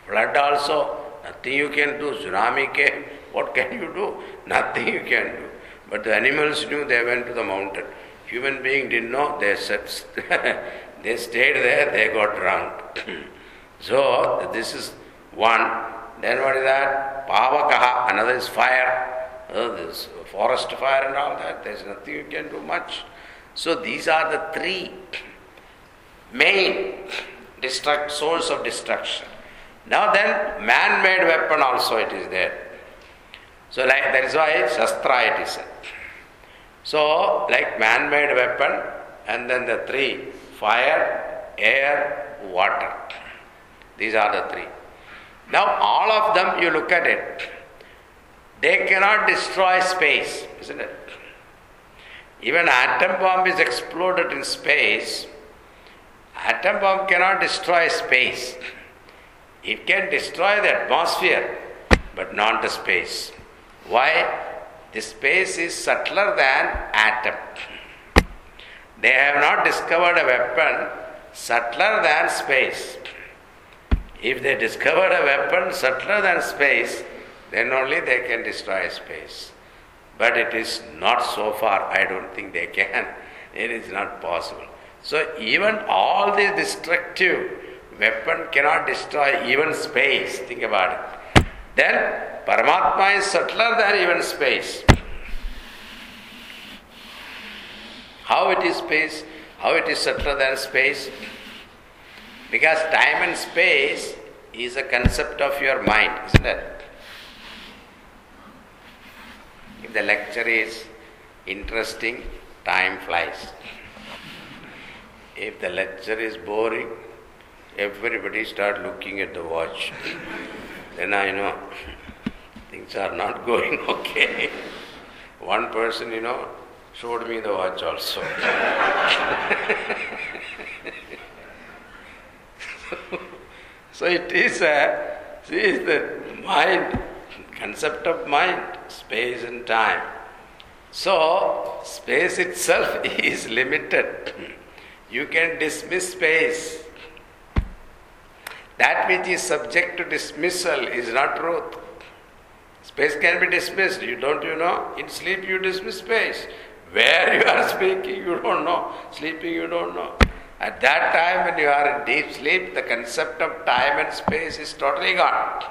Flood also, nothing you can do. Tsunami came, what can you do? Nothing you can do. But the animals knew they went to the mountain. Human being didn't know, they, sat, they stayed there, they got drowned. so, this is one. Then what is that? Pavakaha, another is fire. Oh, this forest fire and all that. There's nothing you can do much. So these are the three main destruct source of destruction. Now then, man-made weapon also it is there. So like that is why Shastra it is. So like man-made weapon and then the three fire, air, water. These are the three. Now all of them you look at it, they cannot destroy space, isn't it? Even atom bomb is exploded in space. Atom bomb cannot destroy space. It can destroy the atmosphere, but not the space. Why? The space is subtler than atom. They have not discovered a weapon subtler than space. If they discover a weapon subtler than space, then only they can destroy space. But it is not so far, I don't think they can. It is not possible. So even all these destructive weapon cannot destroy even space. Think about it. Then Paramatma is subtler than even space. How it is space? How it is subtler than space? Because time and space is a concept of your mind, isn't it? If the lecture is interesting, time flies. If the lecture is boring, everybody start looking at the watch. then I know things are not going okay. One person, you know, showed me the watch also. so it is a, see, the mind, concept of mind, space and time. So, space itself is limited. You can dismiss space. That which is subject to dismissal is not truth. Space can be dismissed. You don't you know? In sleep you dismiss space. Where you are speaking, you don't know. Sleeping, you don't know. At that time, when you are in deep sleep, the concept of time and space is totally gone.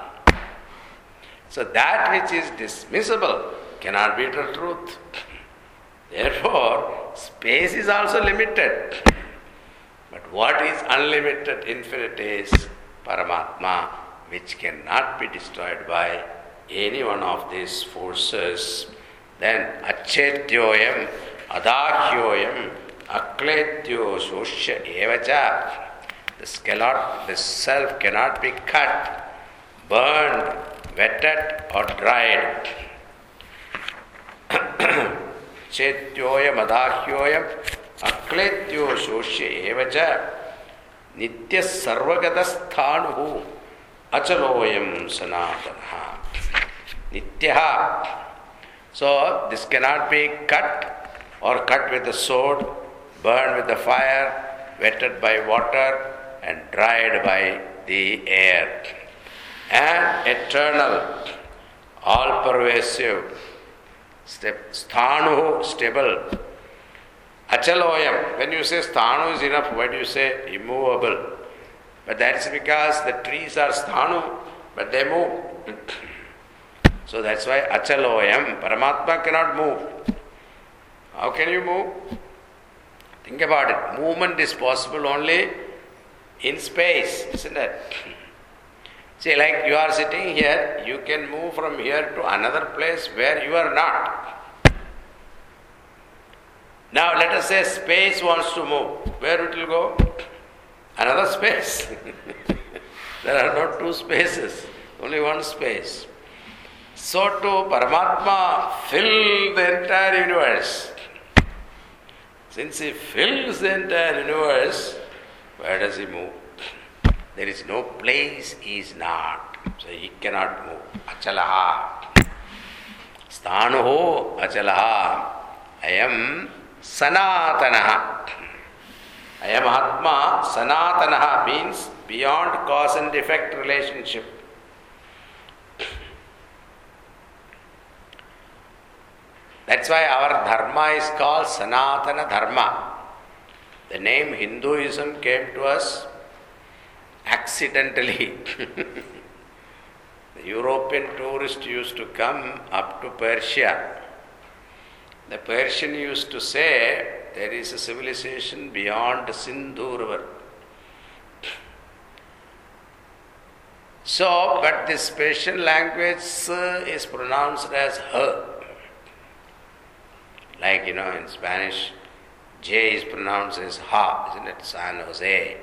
So, that which is dismissible cannot be the truth. Therefore, space is also limited. But what is unlimited, infinite is Paramatma, which cannot be destroyed by any one of these forces, then Achetyoyam, Adahyoyam, Akletyo Soshya Evacha. Cannot, this self cannot be cut, burned, wetted और dried चेत्योयमदाह्योय अक्लेत्यो शोष्य एवच नित्य सर्वगत स्थाणु अचलोय सनातन नित्य so this can not be cut और cut with sword burn with fire wetted by water and dried by the air And eternal, all pervasive, sthanu, stable. Achaloyam. When you say sthanu is enough, why do you say immovable? But that's because the trees are sthanu, but they move. so that's why achaloyam. Paramatma cannot move. How can you move? Think about it. Movement is possible only in space, isn't it? See, like you are sitting here, you can move from here to another place where you are not. Now, let us say space wants to move. Where it will go? Another space. there are not two spaces, only one space. So, to Paramatma fill the entire universe. Since he fills the entire universe, where does he move? There is no place he is not. So he cannot move. Achalaha. Sthanuho achalaha. I am sanatanaha. I am Atma. Sanatanaha means beyond cause and effect relationship. That's why our dharma is called Sanatana Dharma. The name Hinduism came to us accidentally. the European tourist used to come up to Persia. The Persian used to say there is a civilization beyond Sindhu river. So, but this Persian language uh, is pronounced as her. Like, you know, in Spanish, J is pronounced as ha, isn't it? San Jose.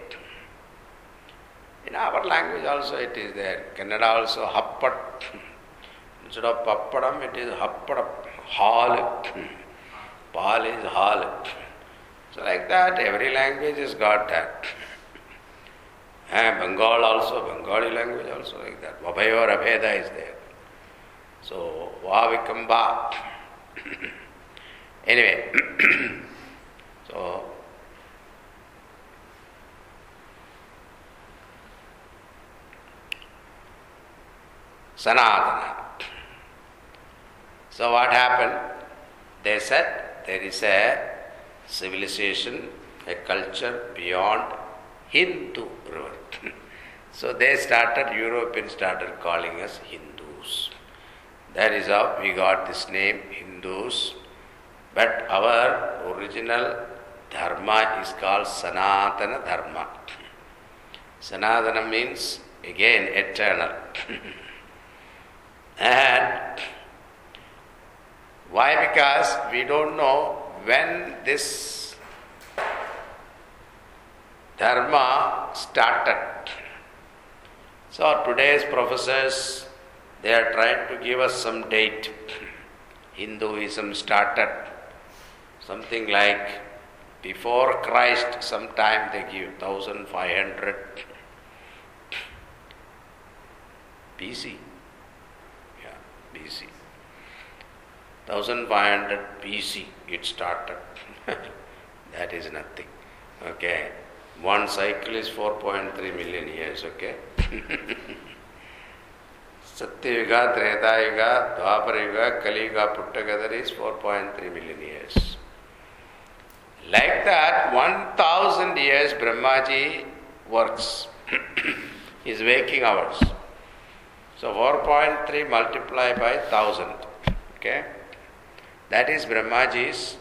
In our language also it is there. Kannada also happat. Instead of pappadam, it is happadam. Hal. Pal is hal. So like that, every language has got that. And Bengal also, Bengali language also like that. Vabhayor Abheda is there. So, Vavikamba. anyway, so Sanatana. So what happened? They said there is a civilization, a culture beyond Hindu river. so they started, Europeans started calling us Hindus. That is how we got this name, Hindus. But our original dharma is called Sanatana Dharma. Sanatana means again eternal. And why? Because we don't know when this dharma started. So today's professors they are trying to give us some date. Hinduism started something like before Christ, sometime they give 1500 BC. BC. 1500 BC it started. that is nothing. Okay. One cycle is 4.3 million years, okay? Satyayuga, Tretayuga, Dwaparayuga, Kaliyuga put together is 4.3 million years. Like that, 1000 years Brahmaji works. His waking hours. So 4.3 multiplied by 1000. Okay? That is Brahmaji's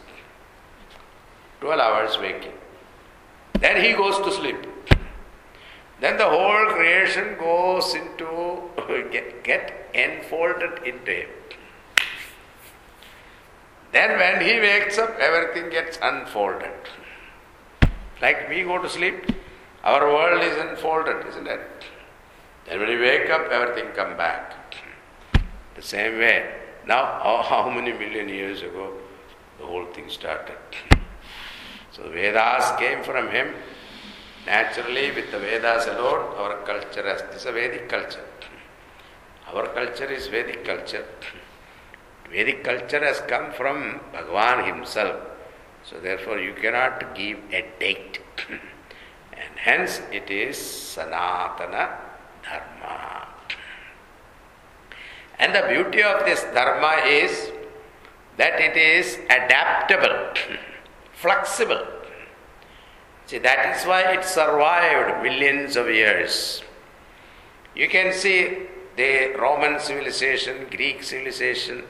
12 hours waking. Then he goes to sleep. then the whole creation goes into, get, get enfolded into him. Then when he wakes up, everything gets unfolded. Like we go to sleep, our world is unfolded, isn't it? Then when we wake up, everything come back. The same way. Now, how, how many million years ago the whole thing started? So Vedas came from him. Naturally, with the Vedas alone, our culture has this is a Vedic culture. Our culture is Vedic culture. Vedic culture has come from Bhagavan himself. So therefore you cannot give a date. and hence it is Sanatana Dharma. And the beauty of this Dharma is that it is adaptable, flexible. See, that is why it survived millions of years. You can see the Roman civilization, Greek civilization,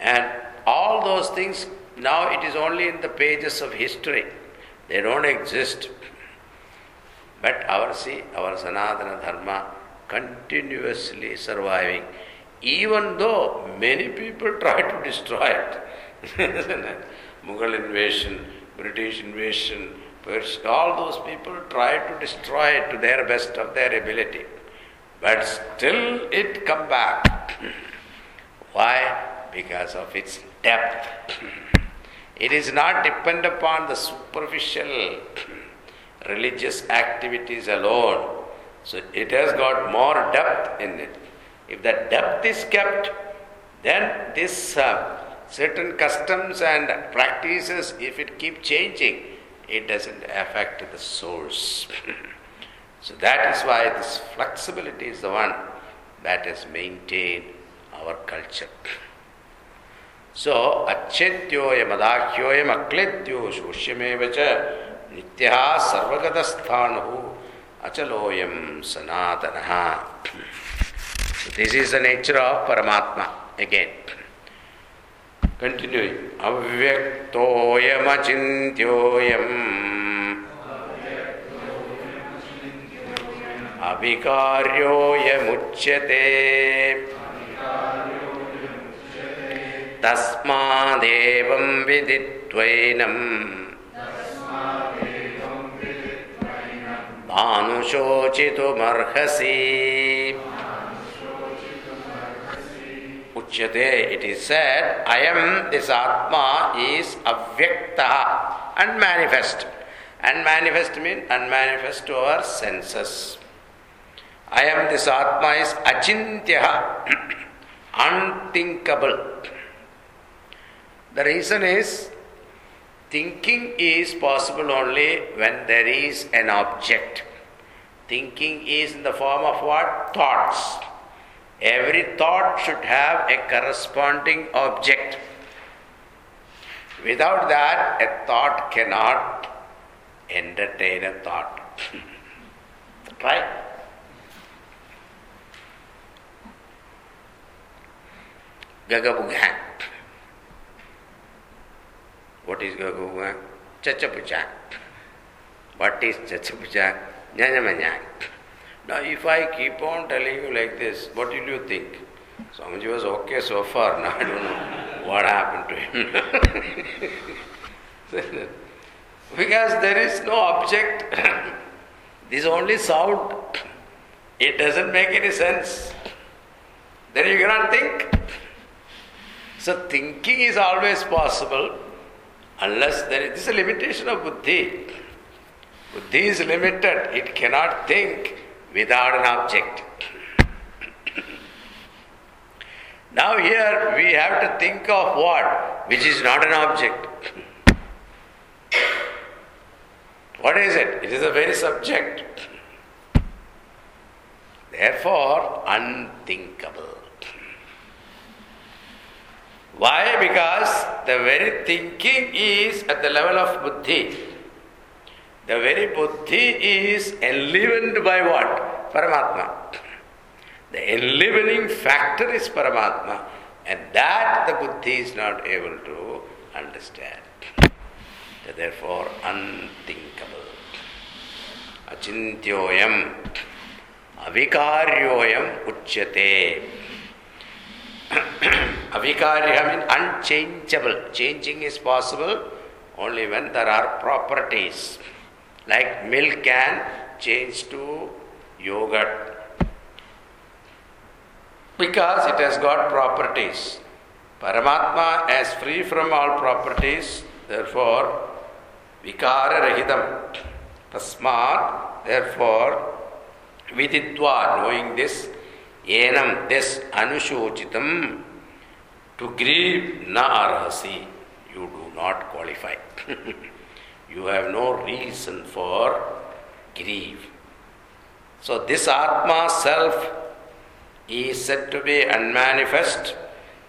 and all those things, now it is only in the pages of history. They don't exist. But our see, our Sanatana Dharma continuously surviving, even though many people try to destroy it. Mughal invasion, British invasion, all those people try to destroy it to their best of their ability. But still it come back. Why? because of its depth. It is not depend upon the superficial religious activities alone. So it has got more depth in it. If that depth is kept, then this uh, certain customs and practices, if it keep changing, it doesn't affect the source. so that is why this flexibility is the one that has maintained our culture. So, achetyoyam adahyoyam akletyo shoshyamevacha नित्य सर्वगतस्थानु अचलोयम सनातन this is the nature of परमात्मा again continuing अव्यक्तोयमचिन्त्योयम् अविकार्योयमुच्यते तस्मादेवं विदित्वैनम् भानुशोचितुमर्हसि उच्यते it is said I am this atma is अव्यक्तः. Unmanifest unmanifest mean unmanifest to our senses I am this atma is अचिंत्यः unthinkable the reason is thinking is possible only when there is an object. Thinking is in the form of what? Thoughts. Every thought should have a corresponding object. Without that, a thought cannot entertain a thought. right? Gagabugan. What is Gaguga? Chachapucha. What is Chachapucha? Nyanyamanyang. Now, if I keep on telling you like this, what will you think? Swamiji was okay so far, now I don't know what happened to him. because there is no object, this only sound. It doesn't make any sense. Then you cannot think. So, thinking is always possible unless there is, this is a limitation of buddhi. Buddhi is limited, it cannot think without an object. now, here we have to think of what? Which is not an object. What is it? It is a very subject. Therefore, unthinkable. Why? Because the very thinking is at the level of buddhi. The very buddhi is enlivened by what? Paramatma. The enlivening factor is Paramatma, and that the buddhi is not able to understand. Therefore, unthinkable. achintyoyam avikaryoyam uchyate avikarya means unchangeable changing is possible only when there are properties like milk can change to yogurt because it has got properties. Paramatma is free from all properties, therefore, vikara rahitam. Tasmat, therefore, viditva, knowing this, enam, this anushochitam, to grieve na arhasi, you do not qualify. you have no reason for grief. So, this Atma self is said to be unmanifest,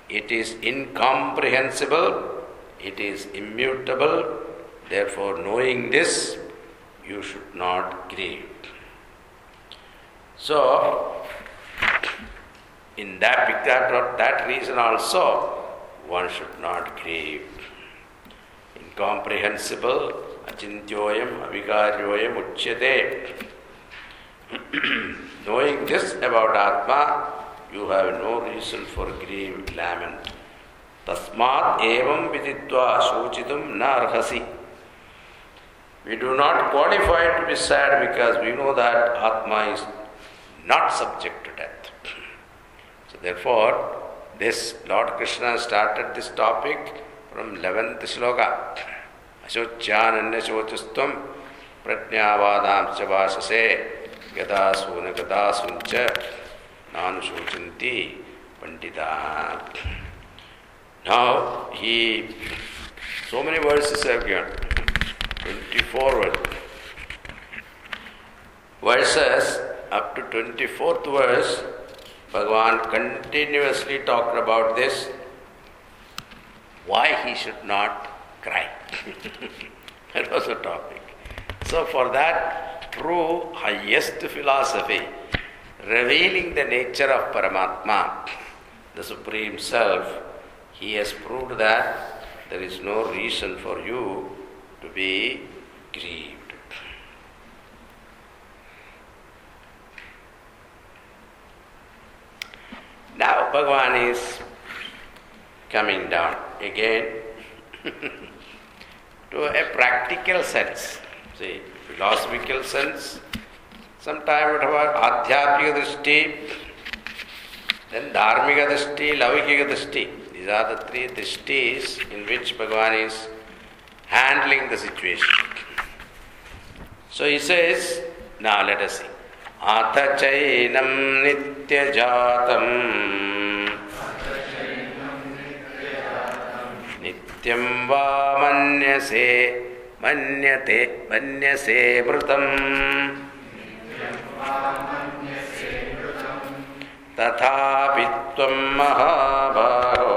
it is incomprehensible, it is immutable. Therefore, knowing this, you should not grieve. So, in that, that, that reason also, one should not grieve. Incomprehensible, achintyoyam, avikaryoyam, uchyate. Knowing this about Atma, you have no reason for grief, lament. Tasmat evam viditva shochitum na arhasi. We do not qualify to be sad because we know that Atma is not subject to death. Therefore, this Lord Krishna started this topic from 11th shloka. Ashocyananya shochustam prajnavadam chavasase गदासु न गदासुंच नानुशोचन्ति Pandita Now he so many verses have given. 24 verses. Verses up to 24th verse, Bhagavan continuously talked about this. Why he should not cry. that was the topic. So for that true highest philosophy, revealing the nature of Paramatma, the Supreme Self, he has proved that there is no reason for you to be grieved. Now Bhagavan is coming down again to a practical sense. See, philosophical sense, sometime it about adhyatmika drishti, then dharmika drishti, lavikika drishti. These are the three drishtis in which Bhagavan is handling the situation. So he says, now let us see. अथ चैनं नित्यजातं नित्यं वा मन्यसे, मन्यते, मन्यसे मृतम्। तथापि त्वं महाबाहो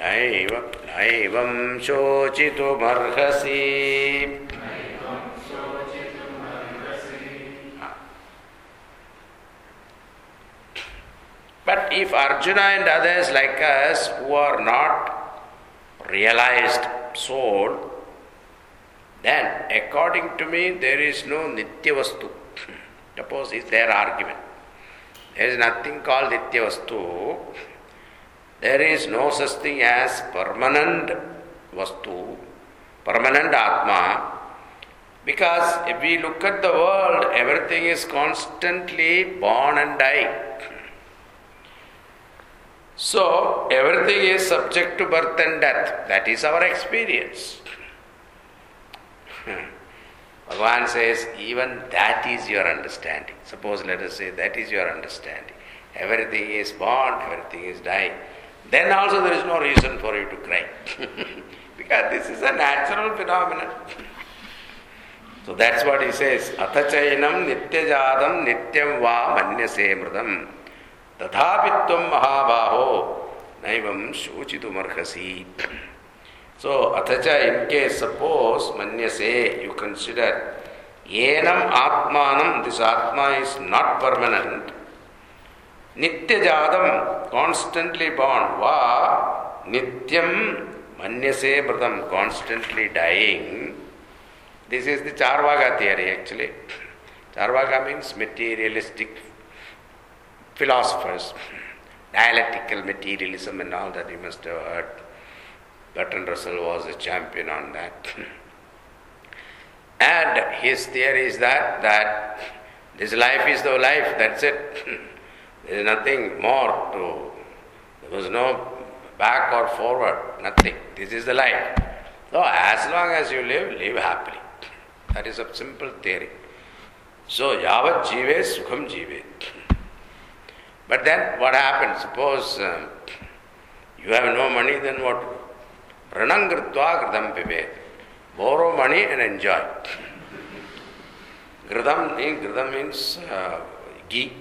नैव नैवं शोचितुमर्हसि। But if Arjuna and others like us who are not realized soul, then according to me there is no Nitya Vastu. Suppose is their argument. There is nothing called Nitya Vastu. There is no such thing as permanent Vastu, permanent Atma. Because if we look at the world, everything is constantly born and die. So, everything is subject to birth and death. That is our experience. Bhagavan says, even that is your understanding. Suppose, let us say, that is your understanding. Everything is born, everything is dying. Then also there is no reason for you to cry. because this is a natural phenomenon. So that's what he says. Athachainam nityajadam nityam va manyase mridam. तथापि तम महाबाहो नैवम शोचितुमर्हसी So, Athacha, in case, suppose, manyase, you consider, yenam atmanam, this atma is not permanent, nityajadam, constantly born, va, nityam, manyase, bratam, constantly dying. This is the Charvaka theory, actually. Charvaka means materialistic philosophers, dialectical materialism and all that you must have heard. Bertrand Russell was a champion on that. and his theory is that that this life is the life, that's it. there is nothing more to there was no back or forward, nothing. This is the life. So as long as you live, live happily. That is a simple theory. So yavat jive sukham jive. But then what happens? Suppose uh, you have no money, then what? Ranangritva kritam pibe. Borrow money and enjoy. Gridam, gridam means uh, ghee.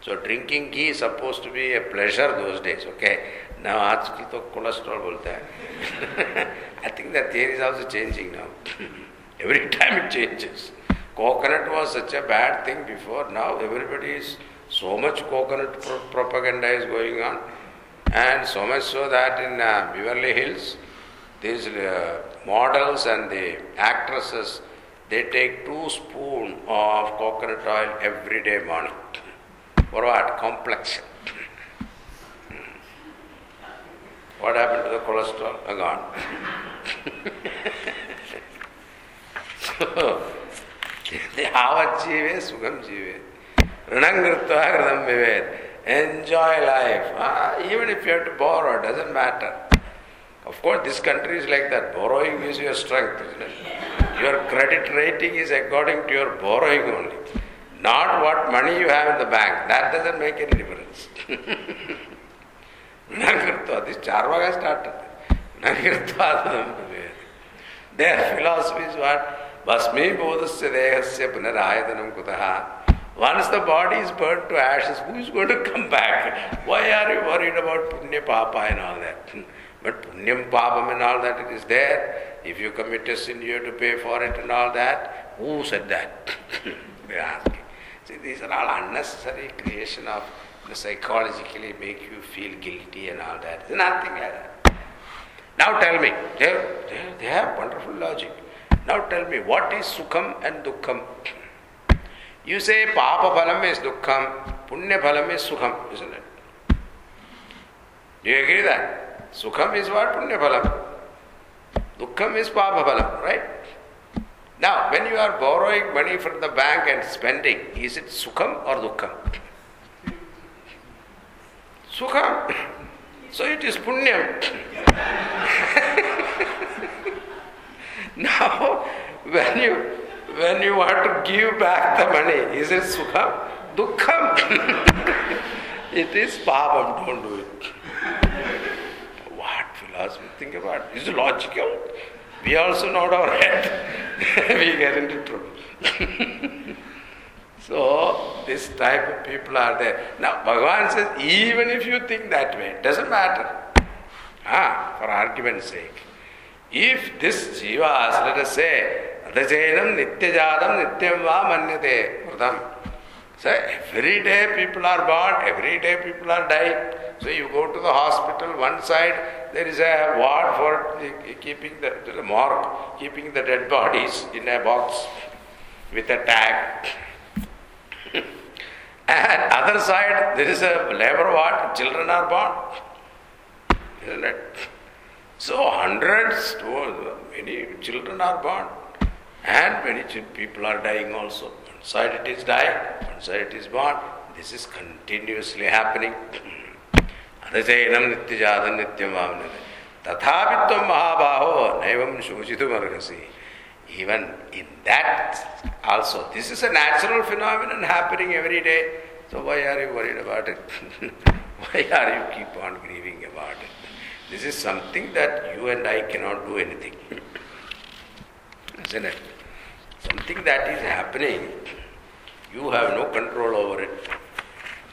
So drinking ghee is supposed to be a pleasure those days, okay? Now आजकल तो cholesterol बोलता है I think that theory is also changing now. Every time it changes. Coconut was such a bad thing before. Now everybody is so much coconut pro- propaganda is going on, and so much so that in uh, Beverly Hills, these uh, models and the actresses they take two spoon of coconut oil every day morning. For what? Complexion. What happened to the cholesterol? Uh, gone. so, Yavajive Sugam Jive. Ranangritva Hridam Vived. Enjoy life. Ah, even if you have to borrow, doesn't matter. Of course, this country is like that. Borrowing gives you strength, isn't it? Your credit rating is according to your borrowing only. Not what money you have in the bank. That doesn't make any difference. Nagritva, this Charvaka started. Is kutaha. Once the body is burnt to ashes, who is going to come back? Why are you worried about punya papa and all that? But punyam papam and all that, it is there. If you commit a sin, you have to pay for it and all that. Who said that? they are asking. See, these are all unnecessary creation of the psychologically make you feel guilty and all that. Nothing like that. Now tell me, they, they, they have wonderful logic. Now tell me, what is sukham and dukkham? You say papa phalam is dukkham, punya phalam is sukham, isn't it? Do you agree that? Sukham is what? Punya phalam. Dukkham is papa phalam, right? Now, when you are borrowing money from the bank and spending, is it sukham or dukkham? Sukham. So it is punyam. now, when you when you want to give back the money, is it sukham? Dukkham. it is papam, don't do it. What philosophy? Think about it. Is it logical? We also nod our head. we get into trouble. so, this type of people are there. Now, Bhagavan says, even if you think that way, it doesn't matter. Ah, for argument's sake. If this jivas, let us say, Adajainam nityajadam nityam manyate pratam. So every day people are born, every day people are dying. So you go to the hospital, one side there is a ward for keeping the, the morgue, keeping the dead bodies in a box with a tag. and other side there is a labor ward, children are born. Isn't it? So hundreds, oh, many children are born. And many people are dying also. One side it is dying, one side it is born. This is continuously happening. അതചൈനം നിത്യജാതം നിത്യം വാമനത് തഥാപിത്വം മഹാബാഹോ നൈവം ശോചിതുമർഹസി even in that also this is a natural phenomenon happening every So why are you worried about it? why are you keep on grieving about it? This is something that you and I cannot do anything. Isn't it? something that is happening you have no control over it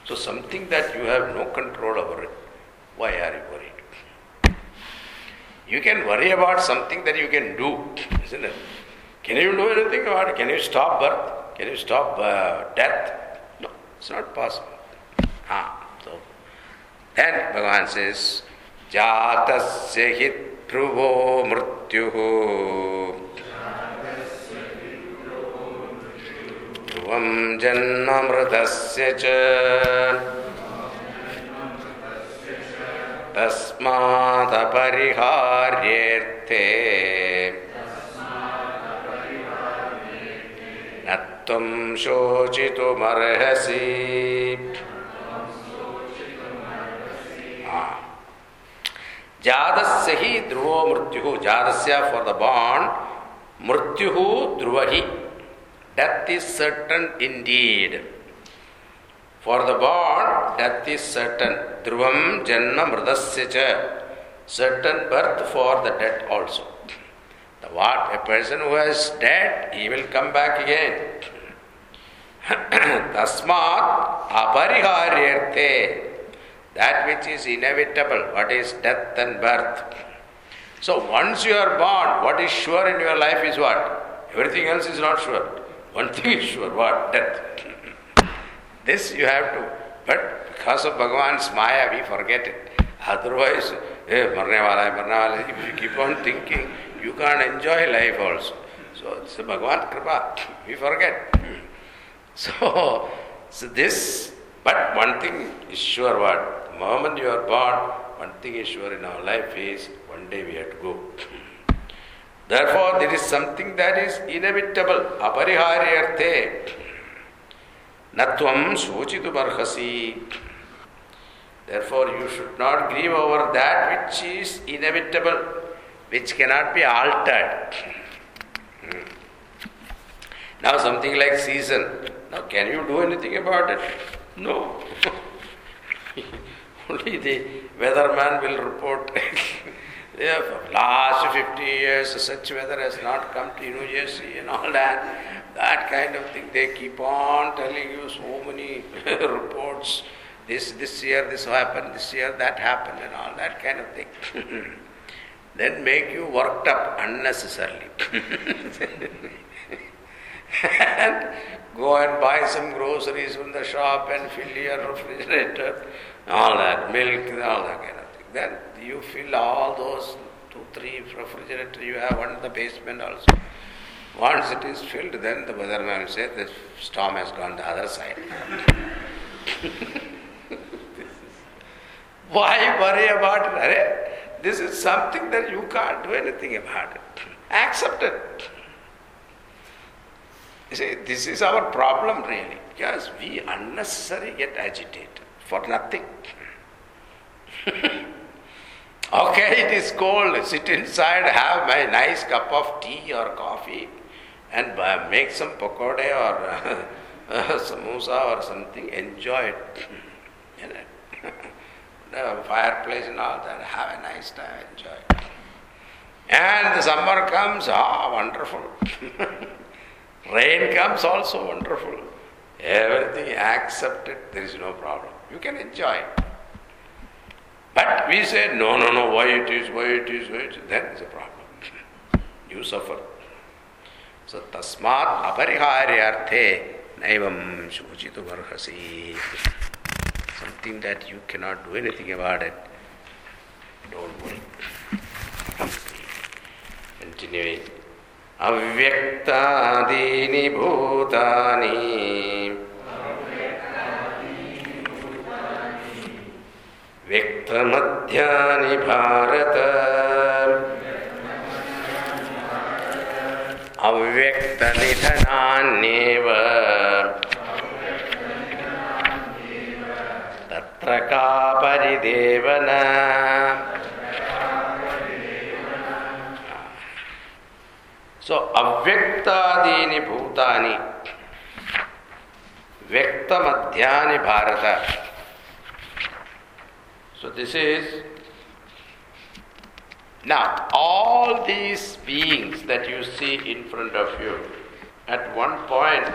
so something that you have no control over it why are you worried? You can worry about something that you can do, isn't it? Can you do anything about it? Can you stop birth? Can you stop uh, death? No, it's not possible. Ah, so then Bhagavan says, Jatasya hit ध्रुवो मृत्युः ध्रुवं जन्ममृतस्य च। तस्मादपरिहार्येऽर्थे न त्वं शोचितुमर्हसि। जातस्य हि ध्रुवो मृत्यु। जातस्य for the bond मृत्यु ध्रुव ही death is certain indeed. For the born, death is certain. Dhruvam janna mridasya Certain birth for the dead also. The what? A person who is dead, he will come back again. Tasmat apariharyarte. That which is inevitable. What is death and birth? So once you are born, what is sure in your life is what? Everything else is not sure. One thing is sure, what? Death. this you have to, but because of Bhagavan's Maya, we forget it. Otherwise, eh, marne wala hai, marne wala hai. if you keep on thinking, you can't enjoy life also. So it's the Bhagavan Kripa, we forget. So, so this, but one thing is sure what? The moment you are born, one thing is sure in our life is one day we have to go. Therefore, there is something that is inevitable, apariharyarthe. Natvam sochitu barhasi. Therefore, you should not grieve over that which is inevitable, which cannot be altered. Hmm. Now, something like season. Now, can you do anything about it? No. Only the weatherman will report. for last 50 years, such weather has not come to New Jersey and all that. That kind of thing. They keep on telling you so many reports. This this year this happened, this year that happened, and all that kind of thing. then make you worked up unnecessarily. and go and buy some groceries from the shop and fill your refrigerator all that, milk, all that kind of thing. Then you fill all those two, three refrigerators you have one in the basement also. Once it is filled, then the weatherman will say the storm has gone the other side. Why worry about it? This is something that you can't do anything about it. Accept it. You see, this is our problem really, because we unnecessarily get agitated for nothing. okay, it is cold. Sit inside, have my nice cup of tea or coffee, and make some pakode or samosa or something. Enjoy it. the fireplace and all that. Have a nice time. Enjoy it. And the summer comes, ah, wonderful. Rain comes, also wonderful. Everything accepted, there is no problem. You can enjoy. But we say, no, no, no, why it is, why it is, why it is, then is a problem. You suffer. So, tasmat apariharyarthe naivam shuchitu varhasi. Something that you cannot do anything about it. Don't worry. Continuing. अव्यक्तादीनि भूतानि विक्रमध्यानि भारत। अव्यक्तनिधनान्येव। तत्र का परिदेवन सो अव्यक्तादीनि भूतानि व्यक्तमध्यानि Bharat. So, this is now all these beings that you see in front of you, at one point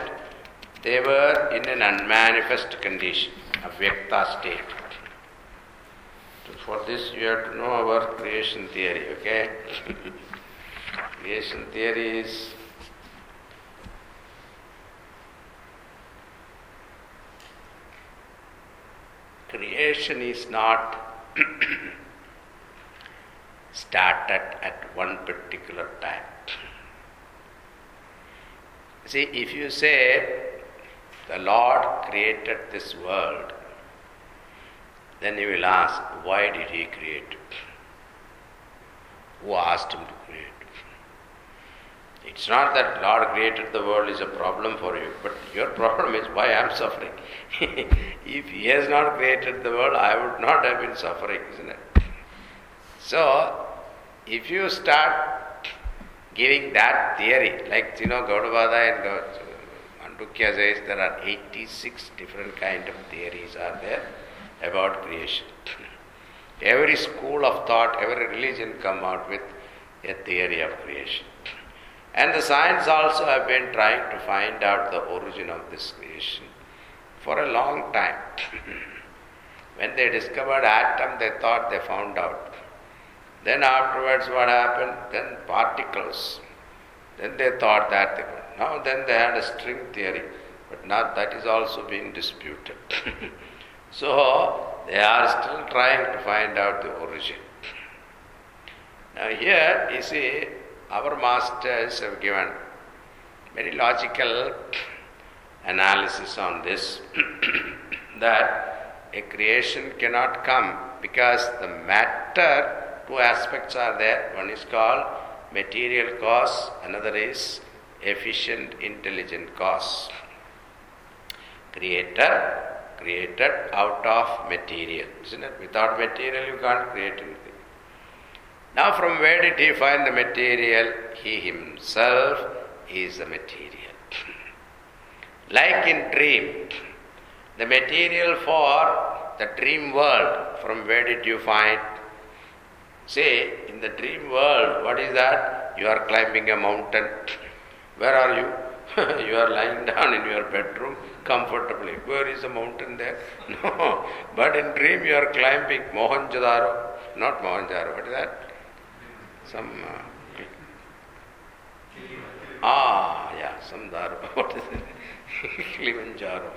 they were in an unmanifest condition, a vyakta state. So for this, you have to know our creation theory, okay? creation theory is creation is not started at one particular time. See, if you say the Lord created this world, then you will ask, why did He create it? Who asked Him to? It's not that Lord created the world is a problem for you, but your problem is why I am suffering. if He has not created the world, I would not have been suffering, isn't it? So, if you start giving that theory, like you know, Gaudapada and uh, Mandukya says there are 86 different kind of theories are there about creation. Every school of thought, every religion come out with a theory of creation. And the science also have been trying to find out the origin of this creation for a long time. when they discovered atom, they thought they found out. Then afterwards, what happened? Then particles. Then they thought that they could. Now, then they had a string theory, but now that is also being disputed. so, they are still trying to find out the origin. Now, here you see, our masters have given very logical analysis on this that a creation cannot come because the matter, two aspects are there. One is called material cause, another is efficient, intelligent cause. Creator created out of material, isn't it? Without material, you can't create anything. Now, from where did he find the material? He himself is the material. like in dream, the material for the dream world, from where did you find? Say, in the dream world, what is that? You are climbing a mountain. Where are you? you are lying down in your bedroom comfortably. Where is the mountain there? No. But in dream you are climbing Mohenjo-daro. Not Mohenjo-daro. What is that? Some. Uh, ah, yeah, some daro. What is it? Kilimanjaro.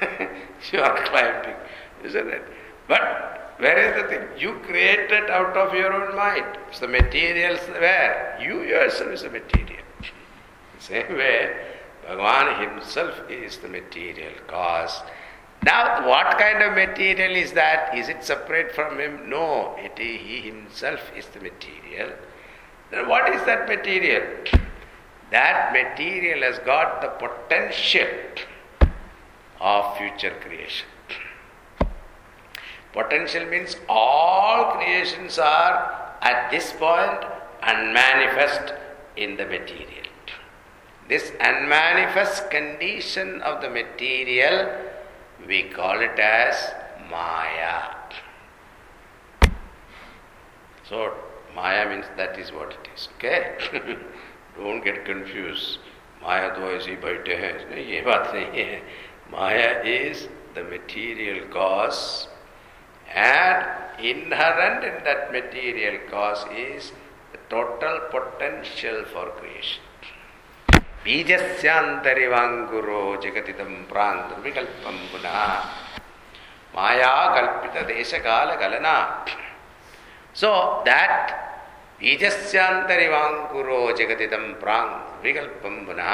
you are climbing, isn't it? But where is the thing? You created out of your own mind. So the materials where? You yourself is the material. Same way, Bhagavan himself is the material cause. Now, what kind of material is that? Is it separate from him? No, it, he himself is the material. Then, what is that material? That material has got the potential of future creation. Potential means all creations are at this point unmanifest in the material. This unmanifest condition of the material, we call it as Maya. So, Maya means that is what it is, okay? Don't get confused. Maya तो ऐसी बैठे हैं नहीं ये बात नहीं है Maya is the material cause and inherent in that material cause is the total potential for creation. ಬೀಜಸ್ಯಾಂತರಿವಾಂಗುರೋ ಜಗತಿದಂ ಪ್ರಾಂತು ವಿಕಲ್ಪಂ ಪುನಃ ಮಾಯಾ ಕಲ್ಪಿತ ದೇಶಕಾಲ ಕಲನ ಸೊ ದ್ಯಾಟ್ ಬೀಜಸ್ಯಾಂತರಿವಾಂಗುರೋ ಜಗತಿದಂ ಪ್ರಾಂಗ್ ವಿಕಲ್ಪಂ ಪುನಃ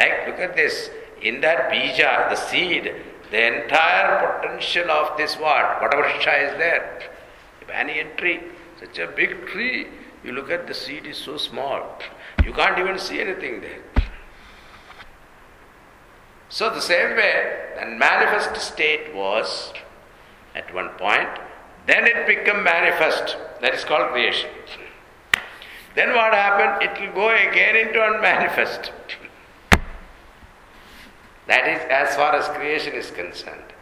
like look at this in that bija the seed the entire potential of this what ವಟ್ ಅವರ್ ಇಷ್ಟ is there banyan tree such a big tree you look at the seed is so small you can't even see anything there so, the same way, the manifest state was at one point, then it became manifest. That is called creation. Then what happened? It will go again into unmanifest. That is as far as creation is concerned.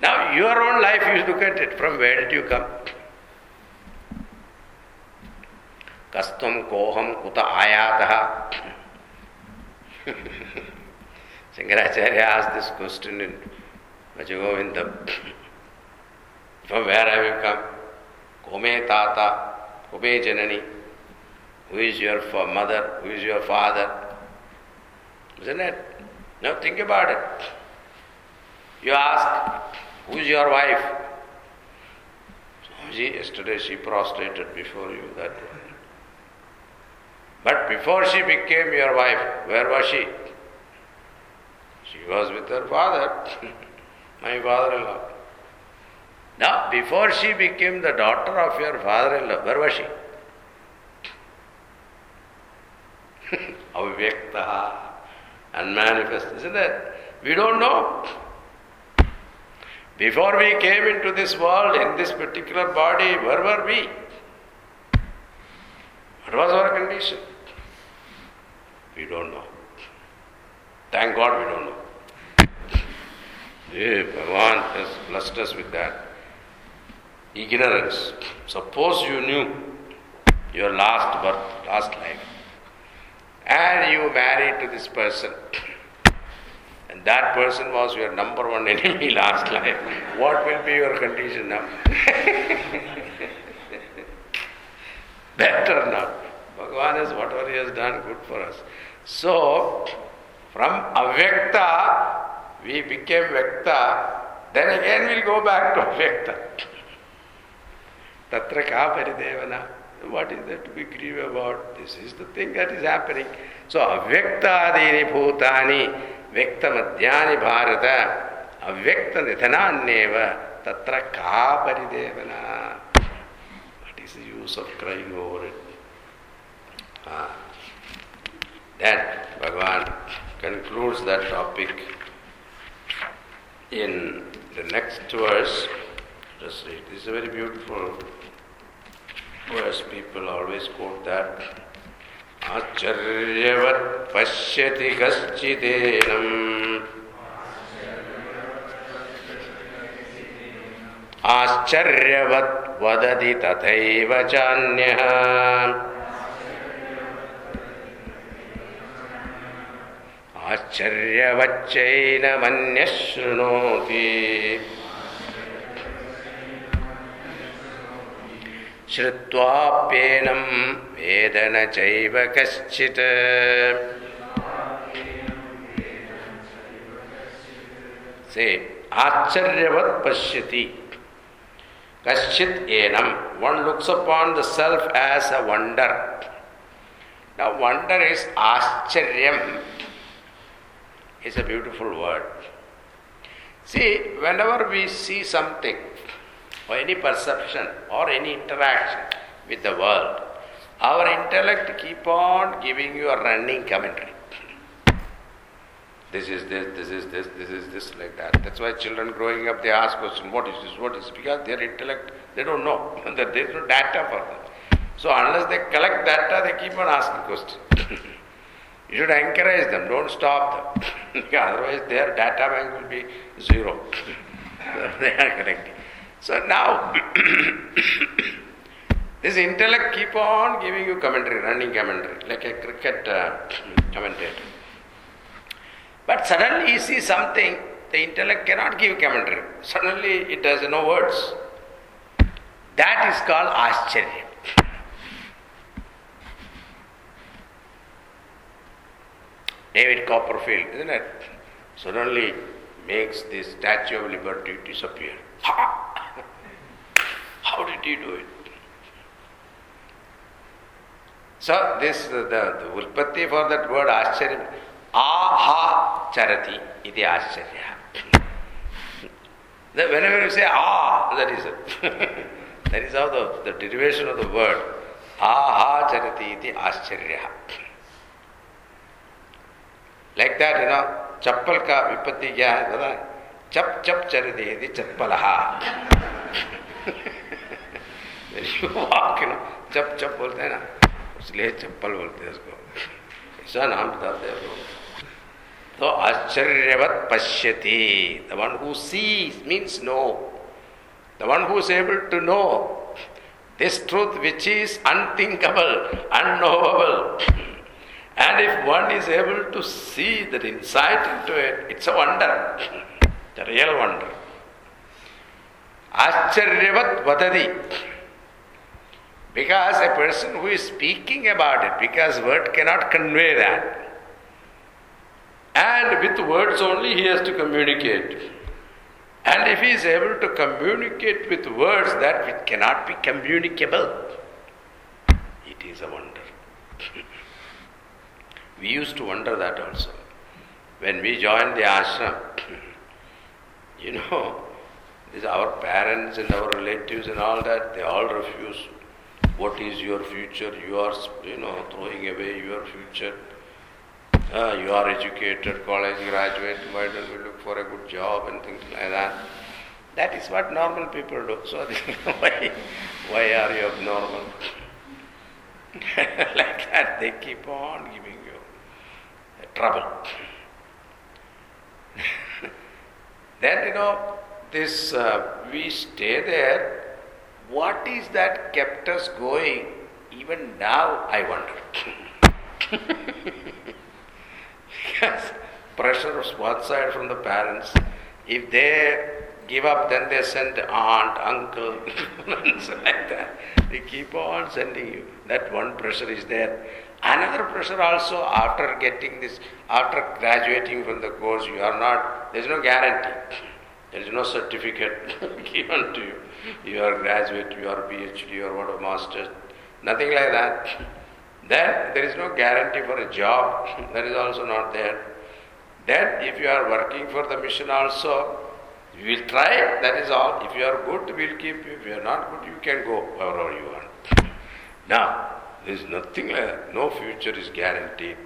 Now, your own life, you look at it. From where did you come? Kastum koham kuta ayataha. Shankaracharya asked this question in Bhajagovindam. From where have you come? Kome tata, kome janani. Who is your mother? Who is your father? Isn't it? Now think about it. You ask, who is your wife? Shivji, yesterday she prostrated before you, that one. But before she became your wife, where was she? She was with her father, my father in law. Now, before she became the daughter of your father in law, where was she? Avyakta, unmanifest, isn't it? We don't know. Before we came into this world, in this particular body, where were we? What was our condition? We don't know. Thank God we don't know. Yeah, Bhagavan has blessed us with that. Ignorance. Suppose you knew your last birth, last life, and you married to this person, and that person was your number one enemy last life, what will be your condition now? Better now. Bhagavan has whatever he has done good for us. So, from avyakta, we became Vyakta, then again we'll go back to Vyakta. Tatra ka paridevana. What is there to be grieved about? This is the thing that is happening. So, avyakta bhutani, vyakta madhyani bharata, avyakta nithananyeva, tatra ka paridevana. What is the use of crying over it? Ah. Then Bhagavan concludes that topic in the next verse. Just read. This is a very beautiful verse. People always quote that. आश्चर्यवत् पश्यति कश्चिदेनम् आश्चर्यवत् वदति तथैव चान्यः आश्चर्यवच्चैनमन्यः शृणोति श्रुत्वाप्येनं वेद न चैव कश्चित् से आश्चर्यवत् पश्यति कश्चित् annum one looks upon the self as a wonder now wonder is आश्चर्यम Is a beautiful word. See, whenever we see something, or any perception, or any interaction with the world, our intellect keep on giving you a running commentary. This is this, this is this, this is this, like that. That's why children growing up, they ask question, what is this, what is this? Because their intellect, they don't know. there is no data for them. So unless they collect data, they keep on asking questions. You should encourage them, don't stop them. Otherwise, their data bank will be zero. they are collecting. So now, this intellect keep on giving you commentary, running commentary, like a cricket uh, commentator. But suddenly you see something, the intellect cannot give commentary. Suddenly it has no words. That is called ascharya. David Copperfield, isn't it? Suddenly makes the Statue of Liberty disappear. How did he do it? So this the, the ulpatti for that word ascharya, aha charati iti ascharya. Whenever you say ah, that is it. that is how the, the derivation of the word aha charati iti ascharya. Like that you know चप्पल का विपत्ति क्या है pata चप चप chap charite yadi chatpalaha you walk, you know. Chap chap इसलिए चप्पल बोलते हैं उसको ऐसा नाम बताते हैं तो आश्चर्यवत पश्यति the one who sees means know the one who is able to know this truth which is unthinkable unknowable And if one is able to see that insight into it, it's a wonder, the real wonder. Ascharyavat vadadi. Because a person who is speaking about it, because word cannot convey that. And with words only he has to communicate. And if he is able to communicate with words that which cannot be communicable, it is a wonder. We used to wonder that also. When we joined the ashram, you know, our parents and our relatives and all that, they all refuse. What is your future? You are, you know, throwing away your future. Uh, you are educated, college graduate, why don't you look for a good job and things like that? That is what normal people do. So why, why are you abnormal? like that, they keep on giving trouble. then, you know, this, uh, we stay there. What is that kept us going? Even now, I wonder. yes, pressure of one side from the parents. If they give up, then they send aunt, uncle, like that. They keep on sending you. That one pressure is there. Another pressure also after getting this, after graduating from the course, you are not, there is no guarantee. There is no certificate given to you. You are graduate, you are PhD, you are what a master. Nothing like that. Then there is no guarantee for a job. That is also not there. Then if you are working for the mission also, we will try, that is all. If you are good, we will keep you. If you are not good, you can go wherever you want. Now, there is nothing that. No future is guaranteed.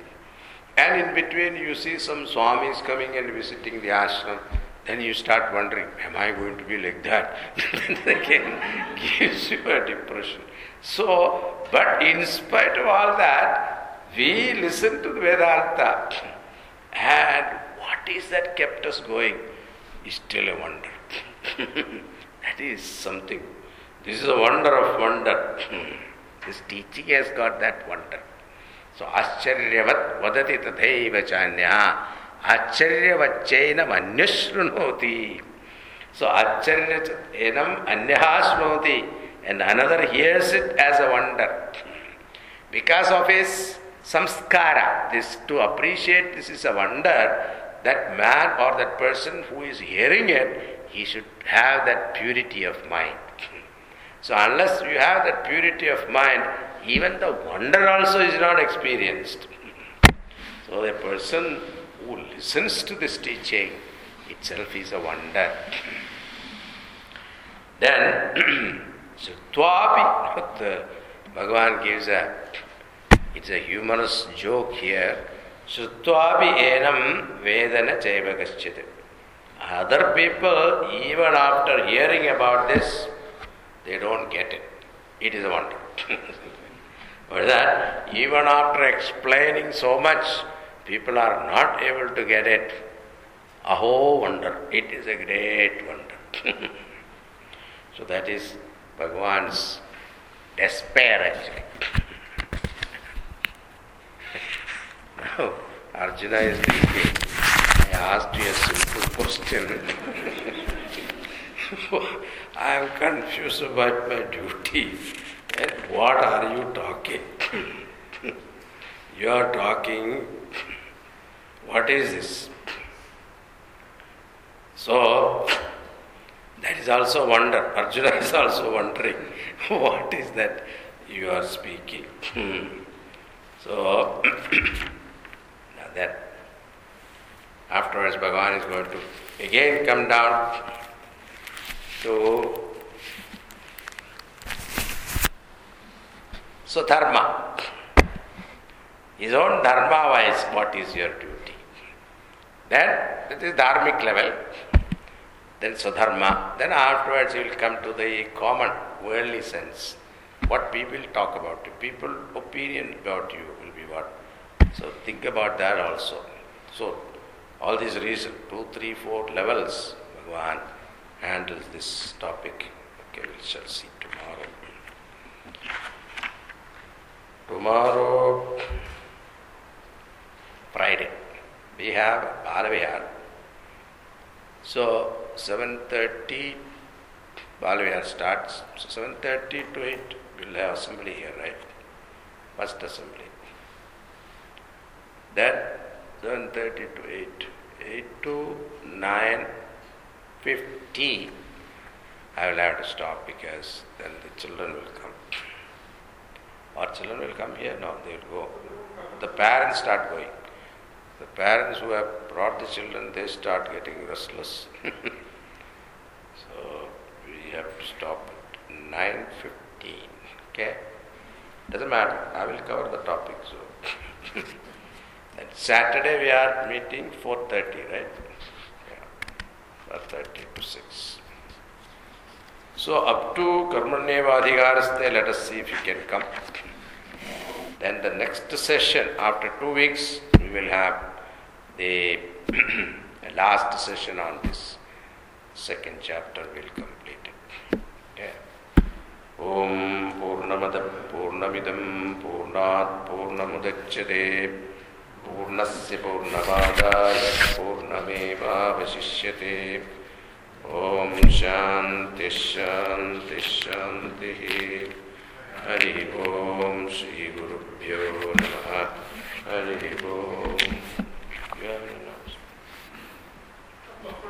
And in between, you see some swamis coming and visiting the ashram. Then you start wondering, am I going to be like that? then again gives you a depression. So, but in spite of all that, we listen to the Vedanta. And what is that kept us going? is still a wonder. that is something. This is a wonder of wonder. this teaching has got that wonder. So, Ascharyavat vadati tathaiva chanya Acharyavacchainam anyashrunoti. So, Acharyaenam anyahasnoti. And another hears it as a wonder. Because of his samskara, this to appreciate this is a wonder, that man or that person who is hearing it, he should have that purity of mind. So, unless you have that purity of mind, even the wonder also is not experienced. So, a person who listens to this teaching itself is a wonder. Then, Sutwapi, Bhagavan gives a, it's a humorous joke here. Sutvapi enam vedana chaiva Other people, even after hearing about this, they don't get it. It is a wonder. but that, even after explaining so much, people are not able to get it. Aho wonder. It is a great wonder. so that is Bhagavan's despair actually. Now, Arjuna is thinking, I asked you a simple question. I am confused about my duty. And what are you talking? you are talking, what is this? So, that is also wonder. Arjuna is also wondering, what is that you are speaking? so, now that afterwards Bhagavan is going to again come down to so dharma. His own dharma wise, what is your duty? Then it is dharmic level. Then swadharma. Then afterwards you will come to the common worldly sense. What people talk about you. People opinion about you will be what so think about that also. So all these reasons, two, three, four levels, Bhagavan handles this topic. Okay, we shall see tomorrow. Tomorrow, Friday, we have Balavihar. So 7.30 Balavihar starts. So 7.30 to 8 we'll have assembly here, right? First assembly. Then 7.30 to 8, 8 to 9, 50, I will have to stop because then the children will come. Oh, Our children will come here? No, they will go. The parents start going. The parents who have brought the children, they start getting restless. so we have to stop at 9.15. Okay? Doesn't matter. I will cover the topic. So. then Saturday we are meeting 4.30, right? or 30 to 6. So up to Karmanyeva Adhikaraste, let us see if you can come. Then the next session, after two weeks, we will have the last session on this second chapter will complete it. Om ॐ पूर्णमदः Purnat पूर्णात् पूर्णस्य पूर्णमादाय पूर्णमेवावशिष्यते। ॐ शान्तिश्शान्तिश्शान्तिः हरिः ॐ श्रीगुरुभ्यो नमः। हरि ॐ